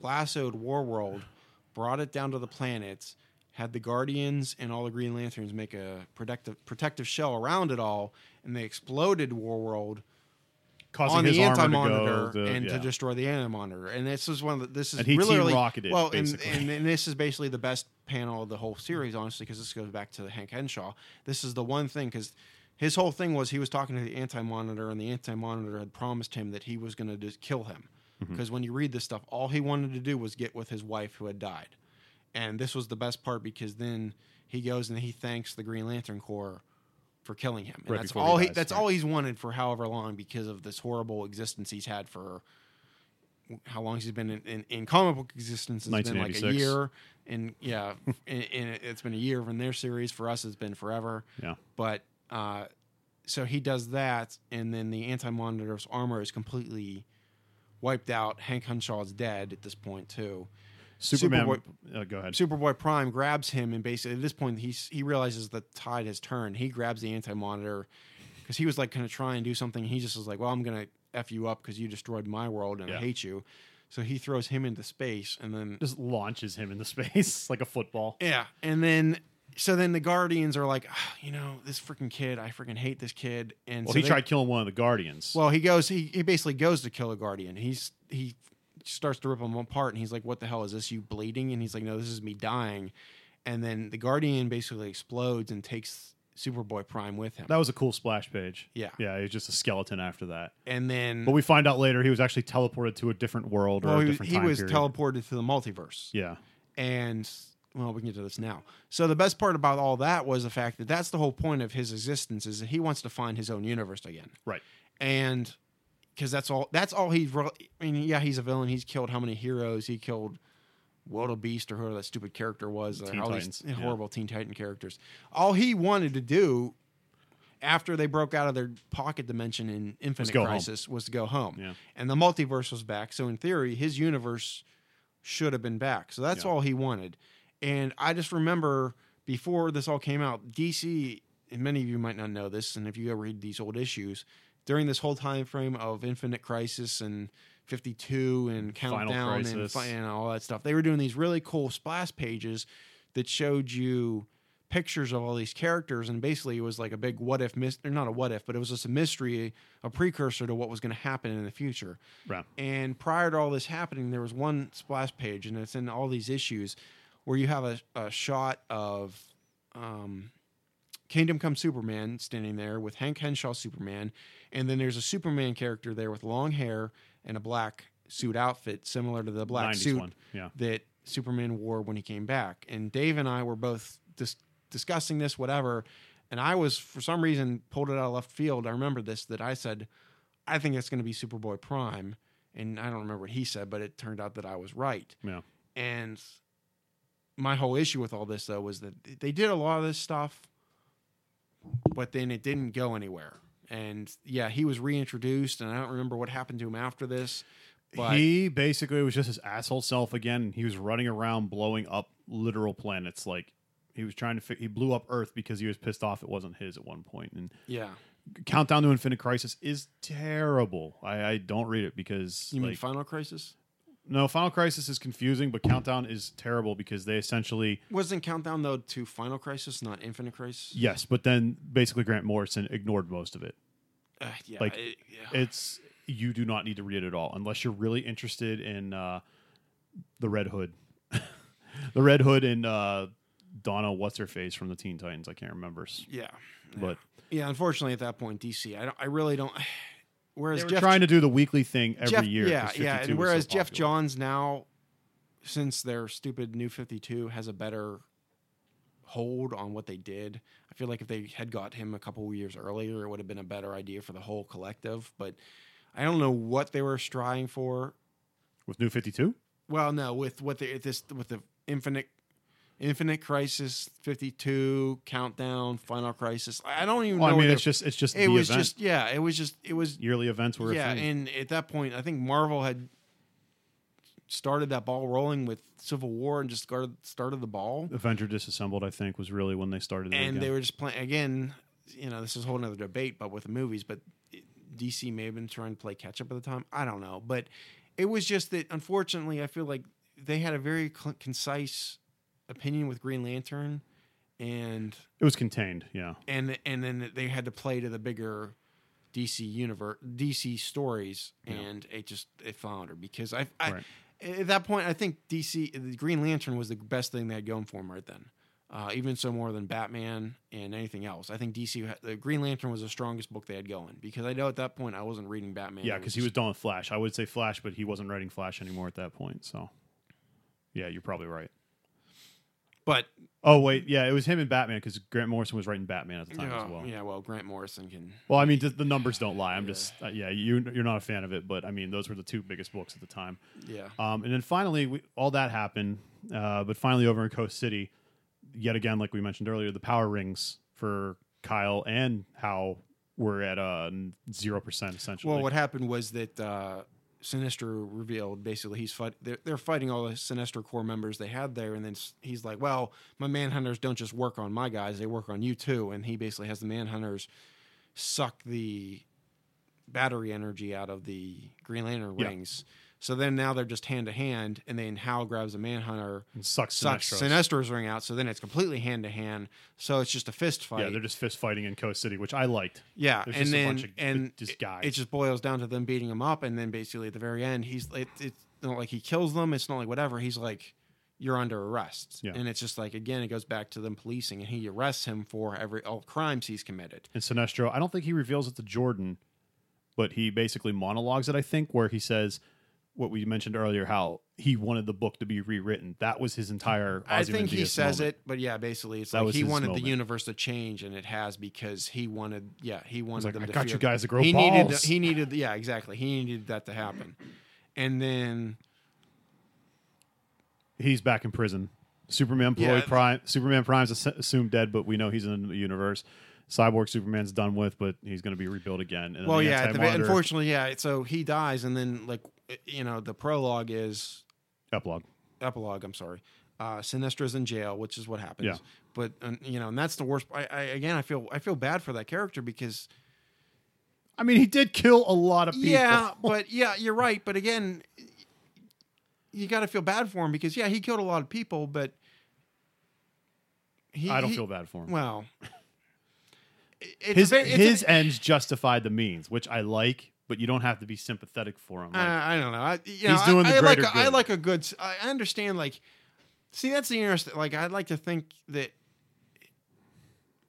lassoed Warworld, brought it down to the planet, had the Guardians and all the Green Lanterns make a protective protective shell around it all, and they exploded Warworld causing on his the anti monitor and yeah. to destroy the anti monitor. And this is one of the, this is And he really, really Team-Rocketed well, and, and, and this is basically the best panel of the whole series, honestly, because this goes back to Hank Henshaw. This is the one thing because his whole thing was he was talking to the anti monitor, and the anti monitor had promised him that he was going to kill him. Mm-hmm. Because when you read this stuff, all he wanted to do was get with his wife who had died. And this was the best part because then he goes and he thanks the Green Lantern Corps for killing him. And Right that's all he, dies, that's right. all he's wanted for however long because of this horrible existence he's had for how long he's been in, in, in comic book existence. It's been like a year, and yeah, and, and it's been a year in their series. For us, it's been forever. yeah. But uh, so he does that, and then the Anti Monitor's armor is completely wiped out. Hank Henshaw's dead at this point too. Superman. Superboy- uh, go ahead. Superboy Prime grabs him, and basically at this point he's he realizes the tide has turned. He grabs the Anti Monitor because he was like going to try and do something. He just was like, "Well, I'm going to f you up because you destroyed my world and I hate you." So he throws him into space, and then Just launches him into space like a football. yeah, and then so then the Guardians are like, "Ah, you know, this freaking kid, I freaking hate this kid. And Well, so he they- tried killing one of the Guardians. Well, he goes. He, he basically goes to kill a guardian. He's he starts to rip him apart, and he's like, "What the hell is this? You bleeding?" And he's like, "No, this is me dying." And then the guardian basically explodes and takes Superboy Prime with him. that was a cool splash page. Yeah. Yeah, he was just a skeleton after that. And then But we find out later he was actually teleported to a different world or well, a he, different he time was period. teleported to the multiverse. yeah. and well, we can get to this now. So the best part about all that was the fact that that's the whole point of his existence is that he wants to find his own universe again. Right. and because that's all that's all he's re- i mean yeah he's a villain he's killed how many heroes he killed Wildebeest or whoever that stupid character was Teen all Titans, these yeah. horrible Teen Titan characters all he wanted to do after they broke out of their pocket dimension in Infinite home. Crisis was to go home Yeah. and the multiverse was back so in theory his universe should have been back so that's Yeah. all he wanted and I just remember before this all came out DC and many of you might not know this and if you ever read these old issues during this whole time frame of Infinite Crisis and 52 and Countdown and, fi- and all that stuff. They were doing these really cool splash pages that showed you pictures of all these characters and basically it was like a big what if or not a what if but it was just a mystery a precursor to what was going to happen in the future Right. and prior to all this happening, there was one splash page, and it's in all these issues where you have a, a shot of um, Kingdom Come Superman standing there with Hank Henshaw Superman, and then there's a Superman character there with long hair and a black suit outfit similar to the black suit one. Yeah. that Superman wore when he came back. And Dave and I were both dis- discussing this, whatever. And I was, for some reason, pulled it out of left field. I remember this that I said, I think it's going to be Superboy Prime. And I don't remember what he said, but it turned out that I was right. Yeah. And my whole issue with all this, though, was that they did a lot of this stuff, but then it didn't go anywhere. And yeah, he was reintroduced, and I don't remember what happened to him after this. But he basically was just his asshole self again. He was running around blowing up literal planets. Like he was trying to. Fi- he blew up Earth because he was pissed off it wasn't his at one point. And yeah, Countdown to Infinite Crisis is terrible. I, I don't read it because you mean Final Crisis? No Final Crisis is confusing, but Countdown is terrible because they essentially Wasn't Countdown though to Final Crisis, not Infinite Crisis? yes, but then basically Grant Morrison ignored most of it. Uh, yeah, Like, it- yeah. It's you do not need to read it at all unless you're really interested in uh, the Red Hood, the Red Hood and uh, Donna. What's her face from the Teen Titans? I can't remember, s- yeah, but yeah. Unfortunately, at that point, DC, I don't, I really don't. Whereas Geoff, trying to do the weekly thing every Geoff, year. yeah, yeah. And was so whereas Geoff. Johns now, since their stupid New Fifty Two has a better hold on what they did, I feel like if they had got him a couple years earlier, it would have been a better idea for the whole collective. But I don't know what they were striving for. with New Fifty Two. Well, no, with what the this with the infinite Infinite Crisis 52 Countdown Final Crisis. I don't even Well, know. I mean, it's just it's just it was event. just yeah, it was just it was yearly events were yeah, and at that point, I think Marvel had started that ball rolling with Civil War and just started started the ball, Avenger Disassembled, I think, was really when they started. and again. they were just playing again. You know, this is a whole other debate, but with the movies, but DC may have been trying to play catch up at the time. I don't know, but it was just that unfortunately, I feel like they had a very cl- concise opinion with Green Lantern, and it was contained. Yeah, and and then they had to play to the bigger DC universe, DC stories, Yeah. and it just it floundered because I, I Right. at that point I think DC the Green Lantern was the best thing they had going for them right then. Uh, even so more than Batman and anything else. I think DC the Green Lantern was the strongest book they had going because I know at that point I wasn't reading Batman. yeah, because he was done with Flash. I would say Flash, but he wasn't writing Flash anymore at that point. So, yeah, you're probably right. But Oh wait, yeah, it was him and Batman because Grant Morrison was writing Batman at the time yeah, as well. yeah, well Grant Morrison can Well, I mean, the, the numbers don't lie. I'm just, uh, yeah, you you're not a fan of it, but I mean, those were the two biggest books at the time. yeah Um, and then finally, we, all that happened, uh, but finally over in Coast City, yet again, like we mentioned earlier, the power rings for Kyle and Hal were at uh zero percent essentially. Well, what happened was that uh, Sinestro revealed basically he's fight. They're, they're fighting all the Sinestro Corps members they had there, and then he's like, "Well, my manhunters don't just work on my guys; they work on you too." And he basically has the manhunters suck the battery energy out of the Green Lantern Yeah. rings. So then now they're just hand to hand, and then Hal grabs a Manhunter, And sucks sucks Sinestro's. Sinestro's ring out. So then it's completely hand to hand. So it's just a fist fight. Yeah, they're just fist fighting in Coast City, which I liked. Yeah, There's and just a then bunch of- and just it- guys. It, just boils down to them beating him up, and then basically at the very end, he's it, it's not like he kills them. It's not like whatever. He's like, "You're under arrest," Yeah. and it's just like again, it goes back to them policing, and he arrests him for every all crimes he's committed. And Sinestro, I don't think he reveals it to Jordan, but he basically monologues it, I think, where he says what we mentioned earlier, how he wanted the book to be rewritten. That was his entire I think he says moment. it, but yeah, basically, it's That like was he wanted moment. the universe to change, and it has because he wanted, yeah, he wanted like, them "I to got feel- you guys to grow he balls." needed, he needed, yeah, exactly, he needed that to happen, and then He's back in prison. Superman Ploy Yeah. Prime Superman Prime's assumed dead, but we know he's in the universe. Cyborg Superman's done with, but he's going to be rebuilt again. And Well, yeah. The, unfortunately, yeah. So he dies, and then like you know, the prologue is epilogue. epilogue. I'm sorry. Uh, Sinestro's in jail, which is what happens. Yeah. But uh, you know, and that's the worst. I, I again, I feel I feel bad for that character because I mean, he did kill a lot of people. yeah, but yeah, you're right. But again, you got to feel bad for him because yeah, he killed a lot of people, but he, I don't he- feel bad for him. Well, his a very- it's a- his ends justified the means, which I like, but you don't have to be sympathetic for him. Like, I, I don't know. I, you He's know, doing I, the I like greater I good. like a good. I I understand. Like, see, that's the interesting. Like, I'd like to think that.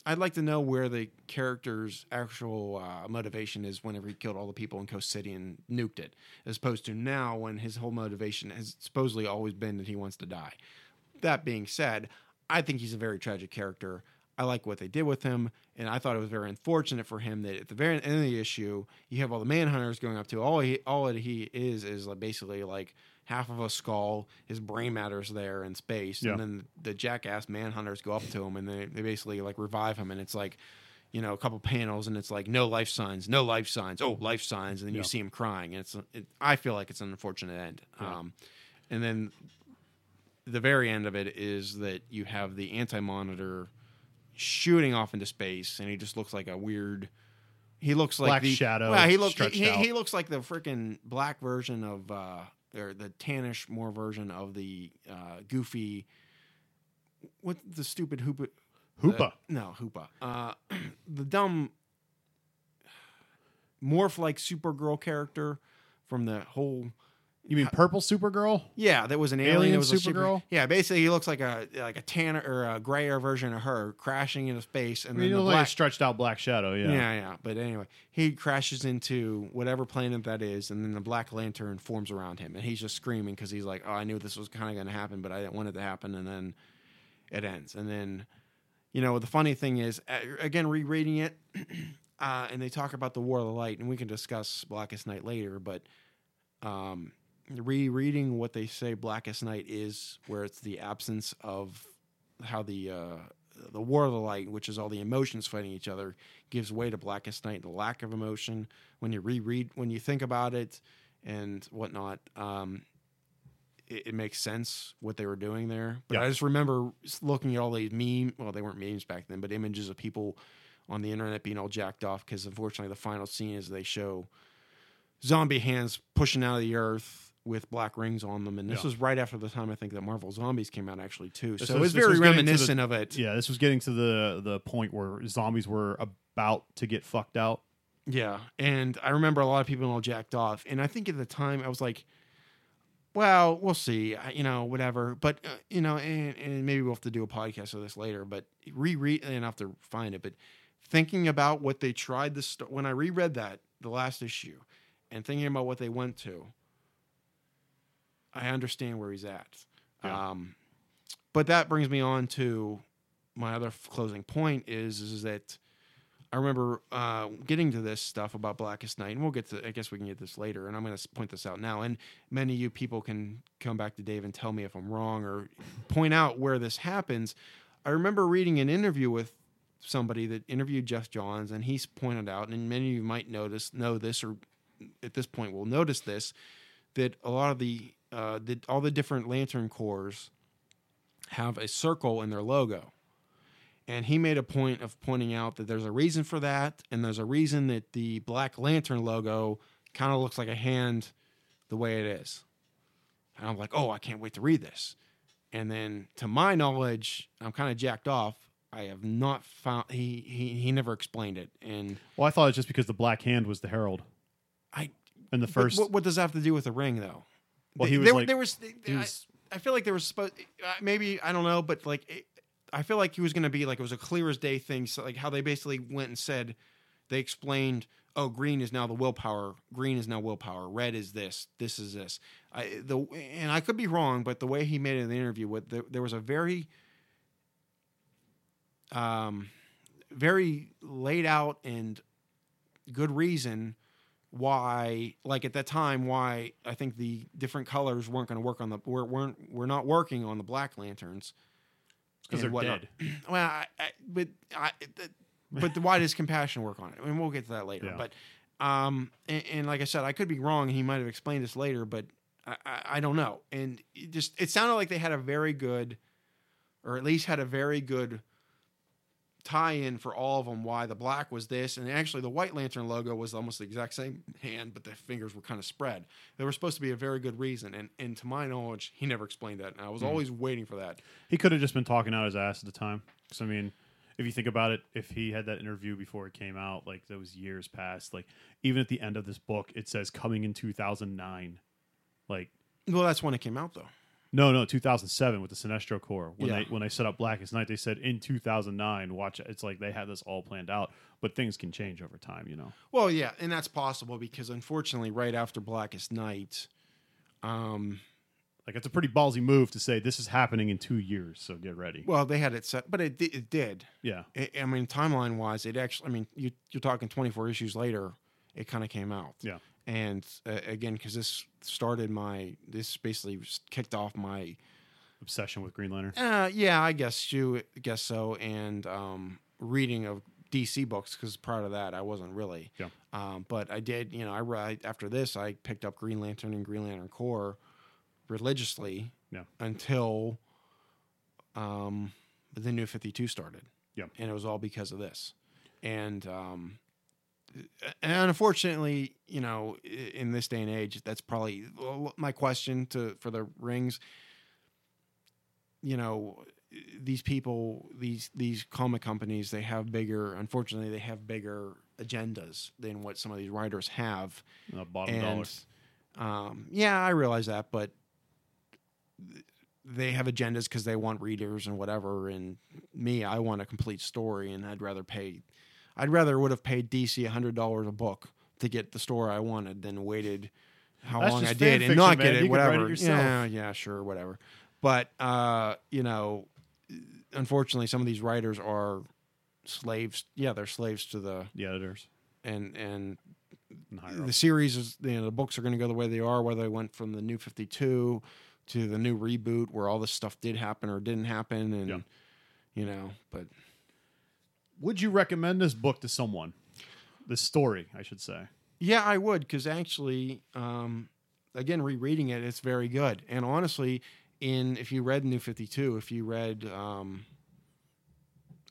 I'd like to know where the character's actual uh, motivation is whenever he killed all the people in Coast City and nuked it, as opposed to now when his whole motivation has supposedly always been that he wants to die. That being said, I think he's a very tragic character. I like what they did with him, and I thought it was very unfortunate for him that at the very end of the issue, you have all the manhunters going up to all he all that he is is like basically like half of a skull. His brain matter's there in space, Yeah. and then the jackass manhunters go up to him and they, they basically like revive him, and it's like. You know, a couple panels, and it's like no life signs, no life signs. Oh, life signs, and then Yeah. you see him crying. And it's, it, I feel like it's an unfortunate end. Yeah. Um, and then the very end of it is that you have the anti-monitor shooting off into space, and he just looks like a weird. He looks like Black the shadow Well, he looks he, out. he looks like the freaking black version of uh, or the tannish more version of the uh, goofy. What the stupid hoopa? Hoopa. the- no, hoopa. Uh, the dumb morph like Supergirl character from the whole you mean purple Supergirl? yeah, there was an alien. Alien was a super- Supergirl? yeah, basically he looks like a like a tanner or a grayer version of her crashing into space, and I mean, then the like a black. stretched out Black Shadow. Yeah. yeah, yeah. But anyway, he crashes into whatever planet that is, and then the Black Lantern forms around him, and he's just screaming because he's like, "Oh, I knew this was kind of going to happen, but I didn't want it to happen." And then it ends, and then you know the funny thing is, again, rereading it, uh, and they talk about the War of the Light, and we can discuss Blackest Night later, but um, rereading what they say Blackest Night is, where it's the absence of how the uh, the War of the Light, which is all the emotions fighting each other, gives way to Blackest Night, the lack of emotion. When you reread, when you think about it, and whatnot, um, it, it makes sense what they were doing there. But Yeah. I just remember looking at all these meme, well, they weren't memes back then, but images of people on the internet being all jacked off because unfortunately the final scene is they show zombie hands pushing out of the earth with black rings on them, and this Yeah. was right after the time I think that Marvel Zombies came out actually too. This so was- it was very getting the- reminiscent of it. Yeah, this was getting to the the point where zombies were about to get fucked out. Yeah, and I remember a lot of people all jacked off, and I think at the time I was like, "Well, we'll see," I- you know, whatever. But uh, you know, and, and maybe we'll have to do a podcast of this later. But reread and I have to find it. But thinking about what they tried to st- when I reread that the last issue, and thinking about what they went to, I understand where he's at. Yeah. Um, but that brings me on to my other f- closing point is is that I remember uh, getting to this stuff about Blackest Night, and we'll get to. I guess we can get this later, and I'm going to point this out now. And many of you people can come back to Dave and tell me if I'm wrong or point out where this happens. I remember reading an interview with somebody that interviewed Geoff Johns, and he's pointed out, and many of you might notice know this, or at this point will notice this, that a lot of the, uh, the all the different Lantern Corps have a circle in their logo and he made a point of pointing out that there's a reason for that, and there's a reason that the Black Lantern logo kind of looks like a hand the way it is. And I'm like, oh, I can't wait to read this. And then, to my knowledge, I'm kind of jacked off. I have not found he he he never explained it, and Well, I thought it's just because the Black Hand was the Herald I in the first. What, what does that have to do with the ring, though? Well, he was there, like- there was, I- was- I, feel like there was supposed maybe I don't know, but like it, I feel like he was going to be like it was a clear as day thing. So like how they basically went and said they explained, oh, green is now the willpower, green is now willpower, red is this, this is this. I the and I could be wrong, but the way he made it in the interview, with there, there was a very um very laid out and good reason why like at that time why i think the different colors weren't going to work on the were, weren't we're not working on the black lanterns because and they're whatnot. dead. well I, I, but I, but why does compassion work on it I mean we'll get to that later Yeah. but um and, and like i said i could be wrong and he might have explained this later but I, I, I don't know and it just it sounded like they had a very good or at least had a very good tie-in for all of them why the black was this and actually the white lantern logo was almost the exact same hand but the fingers were kind of spread there was supposed to be a very good reason and and to my knowledge he never explained that and i was mm-hmm. always waiting for that He could have just been talking out his ass at the time. Because I mean, if you think about it, if he had that interview before it came out, like those years past, like even at the end of this book, it says coming in 2009. Like well that's when it came out though no, no, 2007 with the Sinestro Corps. When Yeah. they when they set up Blackest Night, they said in 2009. Watch, it. it's like they had this all planned out, but things can change over time. You know. Well, yeah, and that's possible because unfortunately, right after Blackest Night, um, Like it's a pretty ballsy move to say this is happening in two years, so get ready. well, they had it set, but it it did. yeah, I I mean, timeline wise, it actually. I mean, you, you're talking 24 issues later, it kind of came out. yeah. And uh, again, because this started my, this basically kicked off my Obsession with Green Lantern. Uh, yeah, I guess you guess so. And um, reading of DC books because prior to that I wasn't really. Yeah. Um, but I did, you know, I read after this I picked up Green Lantern and Green Lantern Corps religiously. Yeah. Until um, the New Fifty Two started. Yeah. And it was all because of this, and um, and unfortunately, you know, in this day and age, that's probably my question to for the rings. You know these people these these comic companies they have bigger unfortunately they have bigger agendas than what some of these writers have. Uh, bottom dollar. and um, yeah i realize that but they have agendas because they want readers and whatever. And me i want a complete story and i'd rather pay i'd rather would have paid dc $100 a book to get the story i wanted than waited how That's long i did fan and not fiction, get it You write it whatever. yeah yeah sure whatever. But uh you know unfortunately some of these writers are slaves. Yeah they're slaves to the the editors. and and and the series is you know the books are going to go the way they are whether they went from the new 52 to the new reboot where all this stuff did happen or didn't happen and Yeah. you know but Would you recommend this book to someone? This story, I should say. yeah i would because actually um again rereading it it's very good and honestly in if you read new 52 if you read um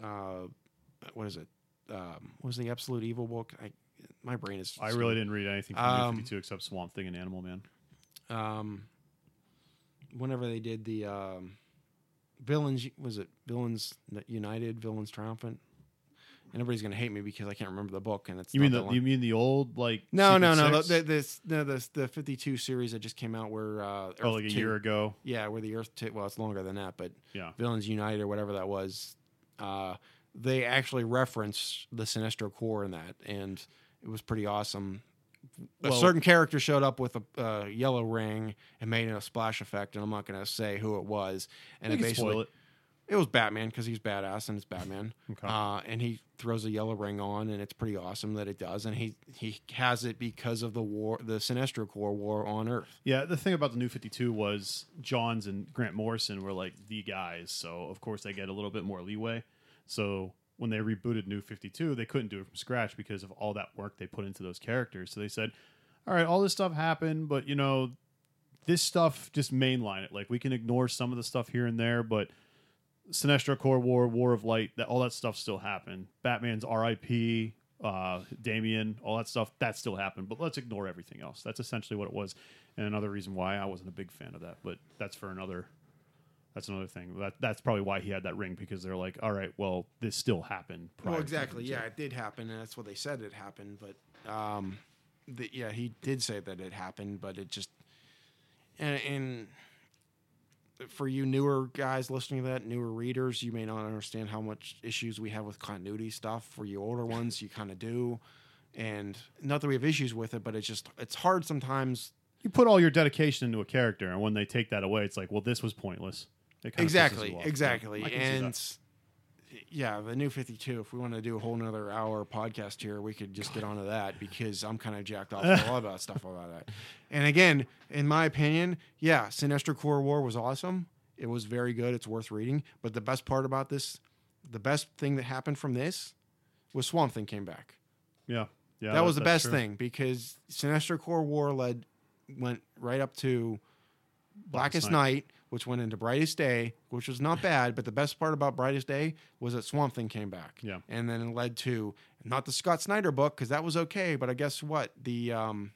uh what is it um what was the absolute evil book i my brain is I really didn't read anything from Um, New 52 except Swamp Thing and Animal Man. um, whenever they did the um, villains, was it villains united, villains triumphant? And everybody's gonna hate me because I can't remember the book, and it's You mean the you mean the old like no, no, Secret no, Six? the, this, no, the the fifty two series that just came out where uh, Earth oh like a 2 year ago. yeah, where the Earth, t- well, it's longer than that, but Yeah. Villains United or whatever that was, uh, they actually reference the Sinestro Corps in that, and it was pretty awesome. a Well- certain character showed up with a uh, yellow ring and made a splash effect, and I'm not going to say who it was. And it basically spoil it. was Batman because he's badass and it's Batman. Okay. Uh, and he throws a yellow ring on, and it's pretty awesome that it does. And he he has it because of the war, the Sinestro Corps war on Earth. Yeah, the thing about the new 52 was Johns and Grant Morrison were like the guys, so of course they get a little bit more leeway. So when they rebooted New 52, they couldn't do it from scratch because of all that work they put into those characters. So they said, "All right, all this stuff happened, but you know, this stuff just mainline it. Like we can ignore some of the stuff here and there, but Sinestro Corps War, War of Light, that all that stuff still happened. Batman's R.I.P., uh, Damian, all that stuff that still happened. But let's ignore everything else. That's essentially what it was, and another reason why I wasn't a big fan of that. But that's for another. That's another thing. That that's probably why he had that ring because they're like, all right, well, this still happened. Well, exactly. Yeah, it did happen, and that's what they said it happened. But um, the, yeah, he did say that it happened, but it just and, and for you newer guys listening to that, newer readers, you may not understand how much issues we have with continuity stuff. For you older ones, you kind of do, and not that we have issues with it, but it's just it's hard sometimes. you put all your dedication into a character, and when they take that away, it's like, well, this was pointless. It Exactly, exactly, I can see that. and. Yeah, the new 52. If we want to do a whole nother hour podcast here, we could just get onto that because I'm kind of jacked off a lot about stuff about that. And again, in my opinion, yeah, Sinestro Corps War was awesome. It was very good. It's worth reading. But the best part about this, the best thing that happened from this was Swamp Thing came back. yeah, yeah, that was the best true. thing because Sinestro Corps War led went right up to Blackest Blackest Night, which went into Brightest Day, which was not bad. But the best part about Brightest Day was that Swamp Thing came back. Yeah. and then it led to not the Scott Snyder book because that was okay. But I guess what the um,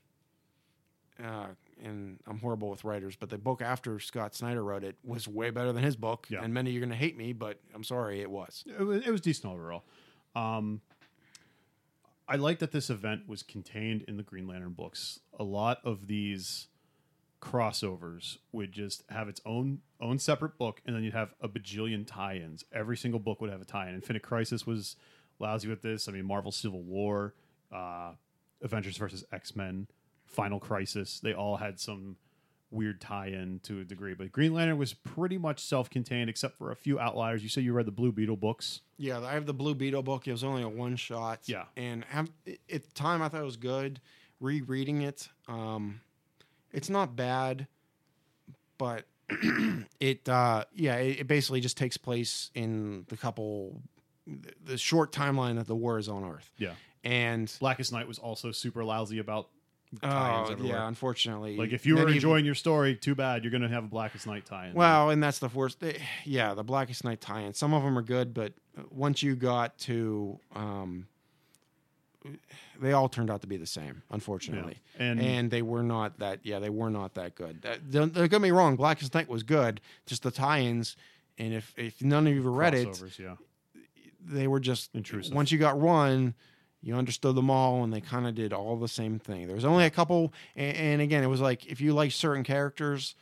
uh, and I'm horrible with writers, but the book after Scott Snyder wrote it was way better than his book. Yeah. And many of you're going to hate me, but I'm sorry, it was. It was, it was decent overall. Um, I like that this event was contained in the Green Lantern books. A lot of these crossovers would just have its own own separate book, and then you'd have a bajillion tie-ins. Every single book would have a tie-in. Infinite Crisis was lousy with this. I mean, Marvel Civil War, uh, Avengers versus X Men, Final Crisis. They all had some weird tie-in to a degree, but Green Lantern was pretty much self-contained, except for a few outliers. You say you read the Blue Beetle books. Yeah, I have the Blue Beetle book. It was only a one shot. Yeah. and have, at the time I thought it was good. Rereading it, um, it's not bad, but it uh, yeah, it, it basically just takes place in the couple the short timeline that the war is on Earth, Yeah. and Blackest Night was also super lousy about oh yeah, unfortunately, Like if you were enjoying your story, too bad you're gonna have a Blackest Night tie-in. Well, and that's the worst. they- Yeah, the Blackest Night tie-in. Some of them are good, but once you got to, um, they all turned out to be the same, unfortunately. Yeah. And- and they were not that. Yeah, they were not that good. That, don't, don't get me wrong. Blackest Night was good. Just the tie-ins, and if if none of you read it, yeah. they were just Intrusive. Once you got one, you understood them all, and they kind of did all the same thing. There was only a couple, and, and again, it was like if you like certain characters,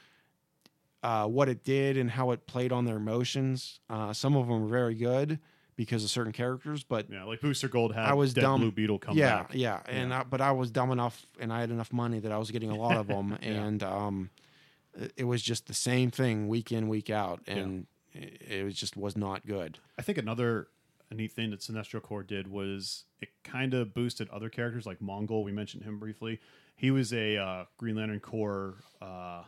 uh, what it did and how it played on their emotions. Uh, some of them were very good because of certain characters, but Yeah, like Booster Gold had I was Dead dumb. Blue Beetle come yeah, back. yeah, and I, but I was dumb enough, and I had enough money that I was getting a lot of them, and um, it- was just the same thing week in week out, and it, it was just was not good. I think another neat thing that Sinestro Corps did was it kind of boosted other characters like Mongul. We mentioned him briefly. He was a uh, Green Lantern Corps uh,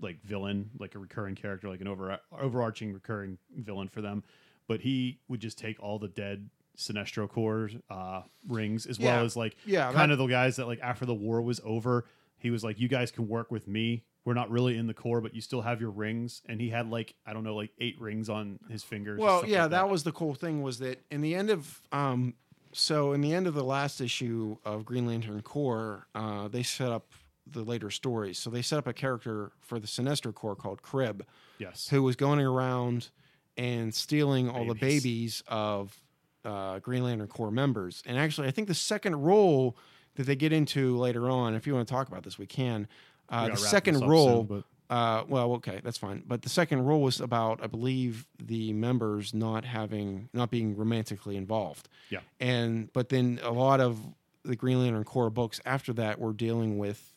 like villain, like a recurring character, like an over overarching recurring villain for them. But he would just take all the dead Sinestro Corps uh, rings as Yeah. well as like Yeah, kind of the guys that like after the war was over, he was like, "You guys can work with me. We're not really in the core, but you still have your rings." And he had like I don't know, like eight rings on his fingers. and Well, stuff yeah, like that was the cool thing was that in the end of um, so in the end of the last issue of Green Lantern Corps, uh, they set up the later stories. So they set up a character for the Sinestro Corps called Kryb, yes, who was going around and stealing all the Babies. of uh, Green Lantern Corps members. And actually, I think the second role that they get into later on, if you want to talk about this, we can. Uh, gotta the second role. soon, Uh, well, okay, that's fine. But the second role was about, I believe, the members not having, not being romantically involved. Yeah. And but then a lot of the Green Lantern Corps books after that were dealing with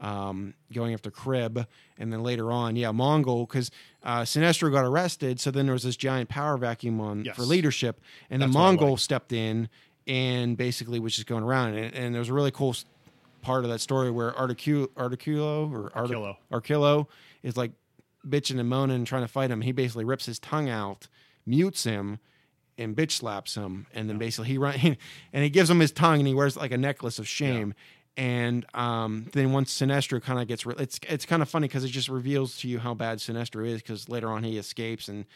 um, going after Kryb, and then later on, yeah, Mongul, because uh, Sinestro got arrested. So then there was this giant power vacuum on Yes. for leadership, and then That's Mongul like. stepped in and basically was just going around. And, and there was a really cool part of that story where Articulo, Articulo or Artic- Arkillo. Arkillo is like bitching and moaning and trying to fight him. He basically rips his tongue out, mutes him, and bitch slaps him. And then basically he run and he gives him his tongue and he wears like a necklace of shame. And um, then once Sinestro kind of gets, re- it's it's kind of funny because it just reveals to you how bad Sinestro is because later on he escapes and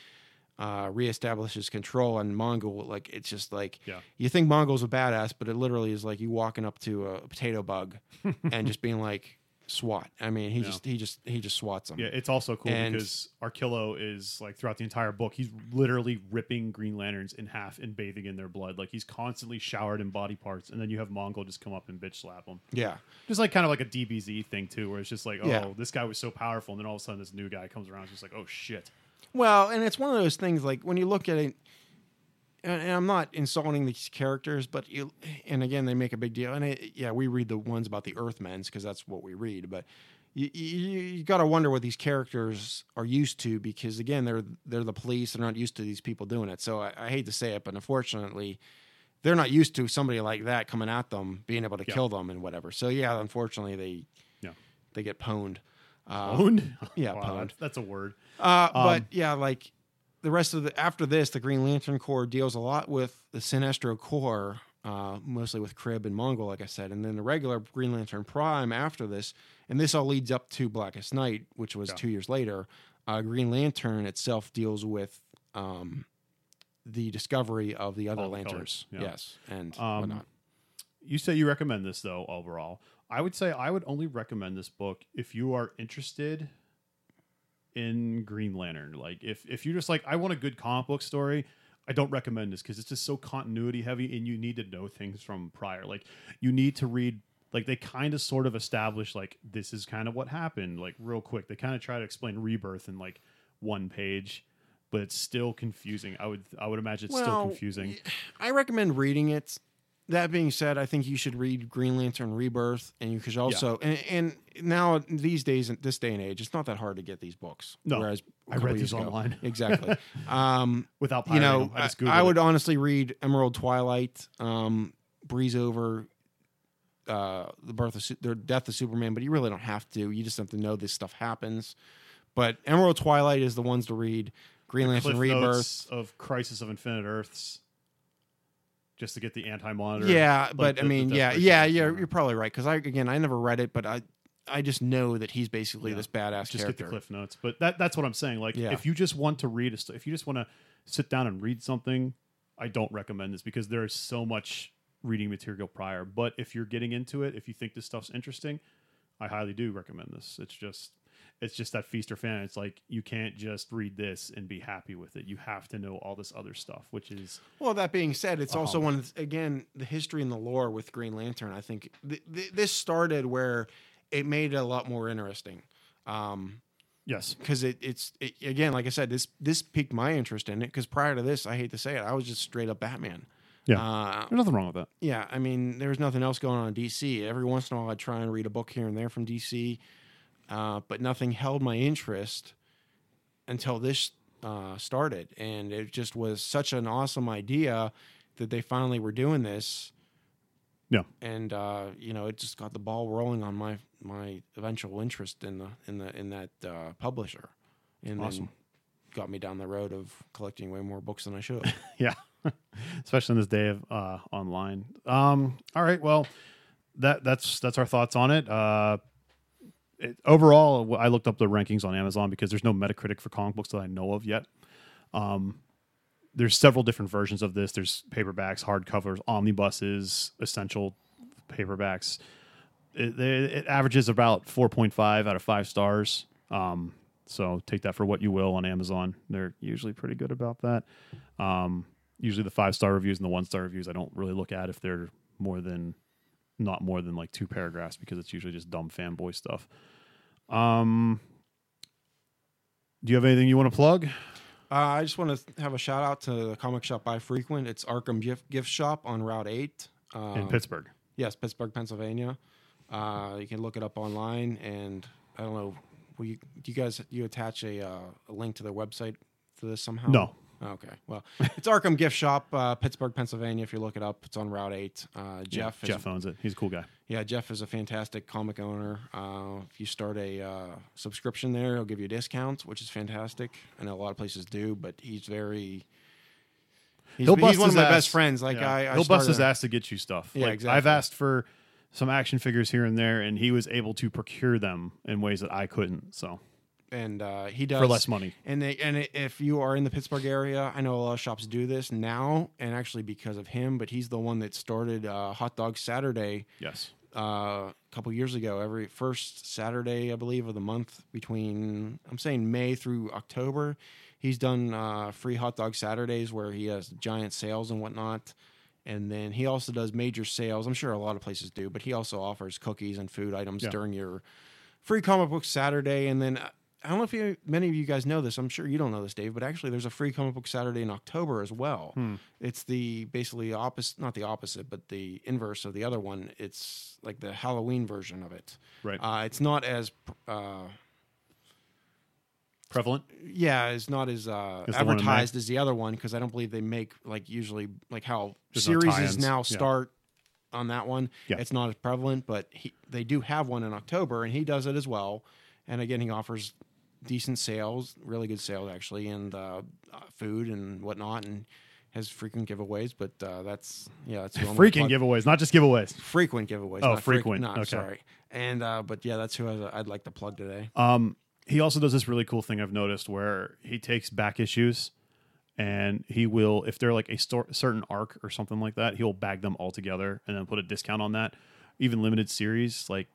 uh, reestablishes control on Mongul. Like it's just like Yeah. you think Mongul's a badass, but it literally is like you walking up to a potato bug and just being like swat. I mean, he Yeah. just he just he just swats them. Yeah, it's also cool And- because Arkillo is like throughout the entire book, he's literally ripping Green Lanterns in half and bathing in their blood. Like he's constantly showered in body parts, and then you have Mongul just come up and bitch slap him. Yeah. Just like kind of like a DBZ thing too, where it's just like, oh, Yeah. this guy was so powerful, and then all of a sudden this new guy comes around, it's just like, oh shit. Well, and it's one of those things like when you look at it, and, and I'm not insulting these characters, but you, and again, they make a big deal. And it, yeah, we read the ones about the Earthmen's because that's what we read. But you, you, you got to wonder what these characters are used to because again, they're they're the police. They're not used to these people doing it. So I, I hate to say it, but unfortunately. They're not used to somebody like that coming at them, being able to Yeah. kill them and whatever. So yeah, unfortunately they Yeah. they get pwned. Uh, Pwned? yeah, wow, pwned. that's, that's a word. uh, Um, but yeah, like the rest of the after this, the Green Lantern Corps deals a lot with the Sinestro Corps, uh, mostly with Kryb and Mongul, like I said, and then the regular Green Lantern Prime after this, and this all leads up to Blackest Night, which was Yeah. two years later. Uh, Green Lantern itself deals with um, the discovery of the other All lanterns, colors, yeah. yes, and Um, whatnot. You say you recommend this though overall. I would say I would only recommend this book if you are interested in Green Lantern. Like if if you're just like I want a good comic book story, I don't recommend this because it's just so continuity heavy and you need to know things from prior. Like you need to read like they kind of sort of establish like this is kind of what happened like real quick. They kind of try to explain rebirth in like one page, but it's still confusing. I would I would imagine it's still confusing. I recommend reading it. That being said, I think you should read Green Lantern Rebirth, and you could also and, and now these days, in this day and age, it's not that hard to get these books. No, whereas I read these ago- online. exactly. Um, Without you know. I, I, I would honestly read Emerald Twilight, um, breeze over uh, the birth of Su- the death of Superman, but you really don't have to. You just have to know this stuff happens. But Emerald Twilight is the ones to read. Green Lantern Rebirth. Of Crisis of Infinite Earths, just to get the anti-monitor. Yeah, like but the- I mean, yeah, yeah, yeah. You're probably right because I again I never read it, but I I just know that he's basically Yeah. this badass just character. get the cliff notes. But that that's what I'm saying. Like, Yeah. if you just want to read, a if you just want to sit down and read something, I don't recommend this because there is so much reading material prior. But if you're getting into it, if you think this stuff's interesting, I highly do recommend this. It's just it's just that feast or fan. It's like you can't just read this and be happy with it. You have to know all this other stuff, which is Well, that being said, it's also one of the- again the history and the lore with Green Lantern. I think th- th- this started where it made it a lot more interesting. Um, yes, because it, it's it, again, like I said, this this piqued my interest in it. Because prior to this, I hate to say it, I was just straight up Batman. Yeah. uh, there's nothing wrong with that. yeah. I mean, there was nothing else going on in DC. Every once in a while, I'd try and read a book here and there from DC, uh, but nothing held my interest until this uh, started, and it just was such an awesome idea that they finally were doing this. Yeah. and uh, you know, it just got the ball rolling on my my eventual interest in the in the in that uh, publisher, and Awesome. then got me down the road of collecting way more books than I should. Yeah, especially in this day of uh, online. Um, all right, well, that that's that's our thoughts on it. Uh, it. Overall, I looked up the rankings on Amazon because there's no Metacritic for comic books that I know of yet. Um, there's several different versions of this. There's paperbacks, hardcovers, omnibuses, essential paperbacks. It, it, it averages about 4.5 out of five stars. Um, so take that for what you will on Amazon. They're usually pretty good about that. Um, usually the five star reviews and the one star reviews, I don't really look at if they're more than not more than like two paragraphs because it's usually just dumb fanboy stuff. Um, do you have anything you want to plug? Uh, I just want to have a shout out to the comic shop I frequent. It's Arkham Gift, Gift Shop on Route 8. Uh, in Pittsburgh. Yes, Pittsburgh, Pennsylvania. Uh, you can look it up online, and I don't know. Will you, do you guys you attach a, uh, a link to their website for this somehow? No. Okay. Well, it's Arkham Gift Shop, uh, Pittsburgh, Pennsylvania. If you look it up, it's on Route 8. Uh, Jeff, Yeah, Jeff owns it. He's a cool guy. yeah, Jeff is a fantastic comic owner. Uh, if you start a uh, subscription there, he'll give you a discount, which is fantastic. I know a lot of places do, but he's very. He's, He'll he's bust one of my ass. best friends. Like Yeah. I, I he'll bust his ass to get you stuff. Yeah, Like, exactly. I've asked for some action figures here and there, and he was able to procure them in ways that I couldn't. So and uh, he does for less money. And they, and if you are in the Pittsburgh area, I know a lot of shops do this now, and actually because of him, but he's the one that started uh, Hot Dog Saturday Yes. uh, a couple years ago. Every first Saturday, I believe, of the month between I'm saying May through October, he's done uh, free hot dog Saturdays where he has giant sales and whatnot. And then he also does major sales. I'm sure a lot of places do, but he also offers cookies and food items Yeah. during your free comic book Saturday. And then uh, I don't know if you, many of you guys know this. I'm sure you don't know this, Dave, but actually there's a free comic book Saturday in October as well. Hmm. It's the basically opposite, not the opposite, but the inverse of the other one. It's like the Halloween version of it. Right. Uh, it's not as, uh, Prevalent. yeah, it's not as uh, As the one in May? advertised as the other one because I don't believe they make like usually like how There's series tie-ins. is now Yeah. start on that one. Yeah. It's not as prevalent, but he, they do have one in October, and he does it as well. And again, he offers decent sales, really good sales actually, and uh, food and whatnot, and has frequent giveaways. But uh, that's yeah, that's who I'm gonna Freaking giveaways, not just giveaways. frequent giveaways. Oh, frequent. not Okay. sorry. And uh, but yeah, that's who I- I'd like to plug today. Um, he also does this really cool thing I've noticed where he takes back issues and he will, if they're like a stor- certain arc or something like that, he'll bag them all together and then put a discount on that. Even limited series, like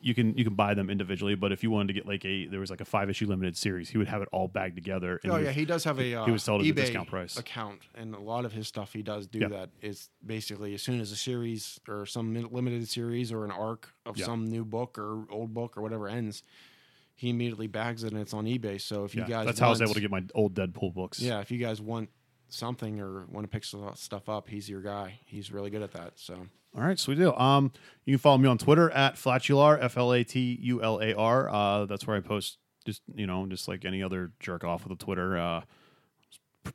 you can you can buy them individually, but if you wanted to get like a there was like a five issue limited series, he would have it all bagged together. And Oh yeah, would- he does have a uh, he would sell it at a discount price. account, and a lot of his stuff he does do Yeah. that is basically as soon as a series or some limited series or an arc of Yeah. some new book or old book or whatever ends, he immediately bags it and it's on eBay. So if you yeah, guys that's how I was want- able to get my old Deadpool books. yeah, if you guys want something or want to pick stuff up, he's your guy. He's really good at that. So All right, sweet deal. Um, you can follow me on Twitter at Flatular, F L A T U L A R. Uh, that's where I post just you know just like any other jerk off with a Twitter. Uh,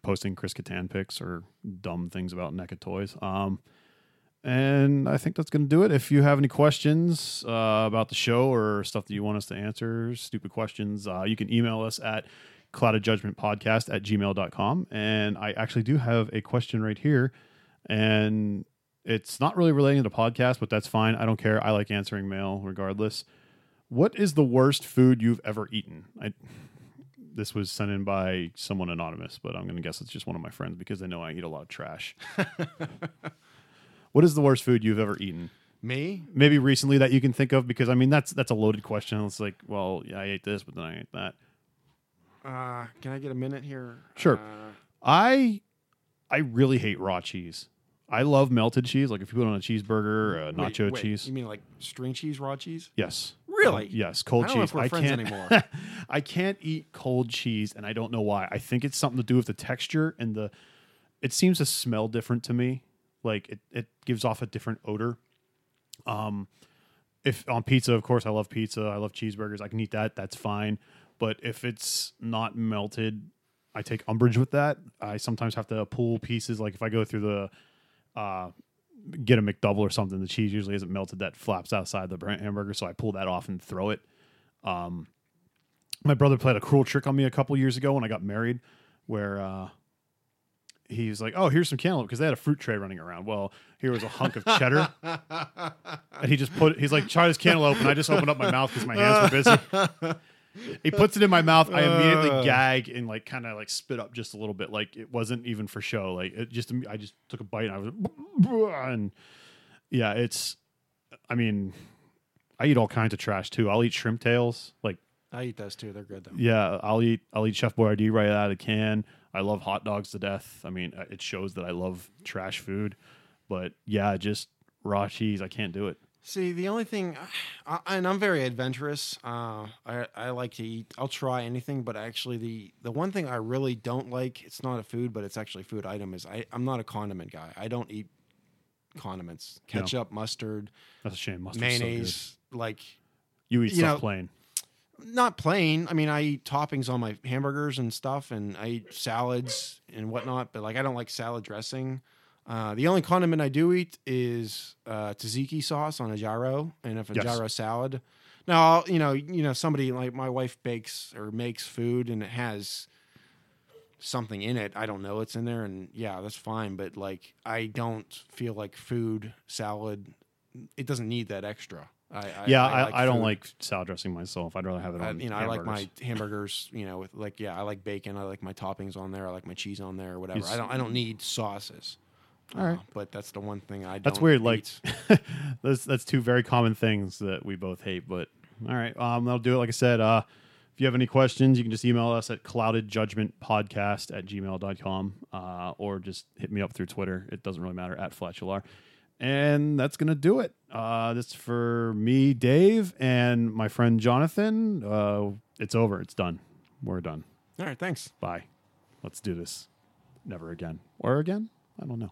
posting Chris Kattan pics or dumb things about NECA toys. Um, and I think that's going to do it. If you have any questions uh, about the show or stuff that you want us to answer, stupid questions, uh, you can email us at cloud of judgment podcast at gmail.com. And I actually do have a question right here. And it's not really relating to the podcast, but that's fine. I don't care. I like answering mail regardless. What is the worst food you've ever eaten? I, this was sent in by someone anonymous, but I'm going to guess it's just one of my friends because they know I eat a lot of trash. what is the worst food you've ever eaten? me, Maybe recently that you can think of, because I mean that's that's a loaded question. It's like, well, yeah, I ate this, but then I ate that. uh, can I get a minute here? Sure. Uh, I I really hate raw cheese. I love melted cheese. Like if you put it on a cheeseburger, uh, wait, nacho wait, cheese. You mean like string cheese, raw cheese? yes. Really? Yes, cold I cheese. I friends can't anymore. I can't eat cold cheese, and I don't know why. I think it's something to do with the texture and the. It seems to smell different to me. Like it, it gives off a different odor. Um, if on pizza, of course, I love pizza. I love cheeseburgers. I can eat that. That's fine. But if it's not melted, I take umbrage with that. I sometimes have to pull pieces. Like if I go through the, uh, get a McDouble or something, the cheese usually isn't melted. That flaps outside the hamburger, so I pull that off and throw it. Um, my brother played a cruel trick on me a couple years ago when I got married, where uh, he was like, "Oh, here's some cantaloupe," because they had a fruit tray running around. Well, here was a hunk of cheddar, and he just put. He's like, "Try this cantaloupe," and I just opened up my mouth because my hands were busy. he puts it in my mouth. I immediately Uh. gag and like kind of like spit up just a little bit. Like it wasn't even for show. Like it just. I just took a bite and I was and yeah, it's. I mean, I eat all kinds of trash too. I'll eat shrimp tails. Like I eat those too. They're good though. yeah, I'll eat I'll eat Chef Boyardee right out of the can. I love hot dogs to death. I mean, uh, it shows that I love trash food. But yeah, just raw cheese, I can't do it. See, the only thing, I, and I'm very adventurous. Uh, I I like to eat. I'll try anything, but actually, the the one thing I really don't like, it's not a food, but it's actually a food item. Is I I'm not a condiment guy. I don't eat condiments, ketchup, mustard, That's a shame. Mustard's so mayonnaise. like you eat you stuff know, plain. not plain. I mean, I eat toppings on my hamburgers and stuff, and I eat salads and whatnot. But like, I don't like salad dressing. Uh, the only condiment I do eat is uh, tzatziki sauce on a gyro, and if a Yes. gyro salad. Now, I'll- you know, you know, somebody like my wife bakes or makes food, and it has something in it. I don't know it's in there, and yeah, that's fine. But like, I don't feel like food salad. It doesn't need that extra. I, I yeah, I, I, don't like salad dressing myself. I'd rather have it I, on. you know, I like my hamburgers. hamburgers. You know, with like yeah, I like bacon. I like my toppings on there. I like my cheese on there, or whatever. It's- I don't. I don't need sauces. All right. Uh, but that's the one thing I. That's weird. Like that's that's two very common things that we both hate. But all right, um, that'll do it. Like I said, uh, if you have any questions, you can just email us at cloudedjudgmentpodcast at gmail.com uh, or just hit me up through Twitter. It doesn't really matter at Flatular. And that's gonna do it. Uh, this for me, Dave, and my friend Jonathan. Uh, it's over. It's done. We're done. All right. Thanks. Bye. Let's do this. Never again. Or again? I don't know.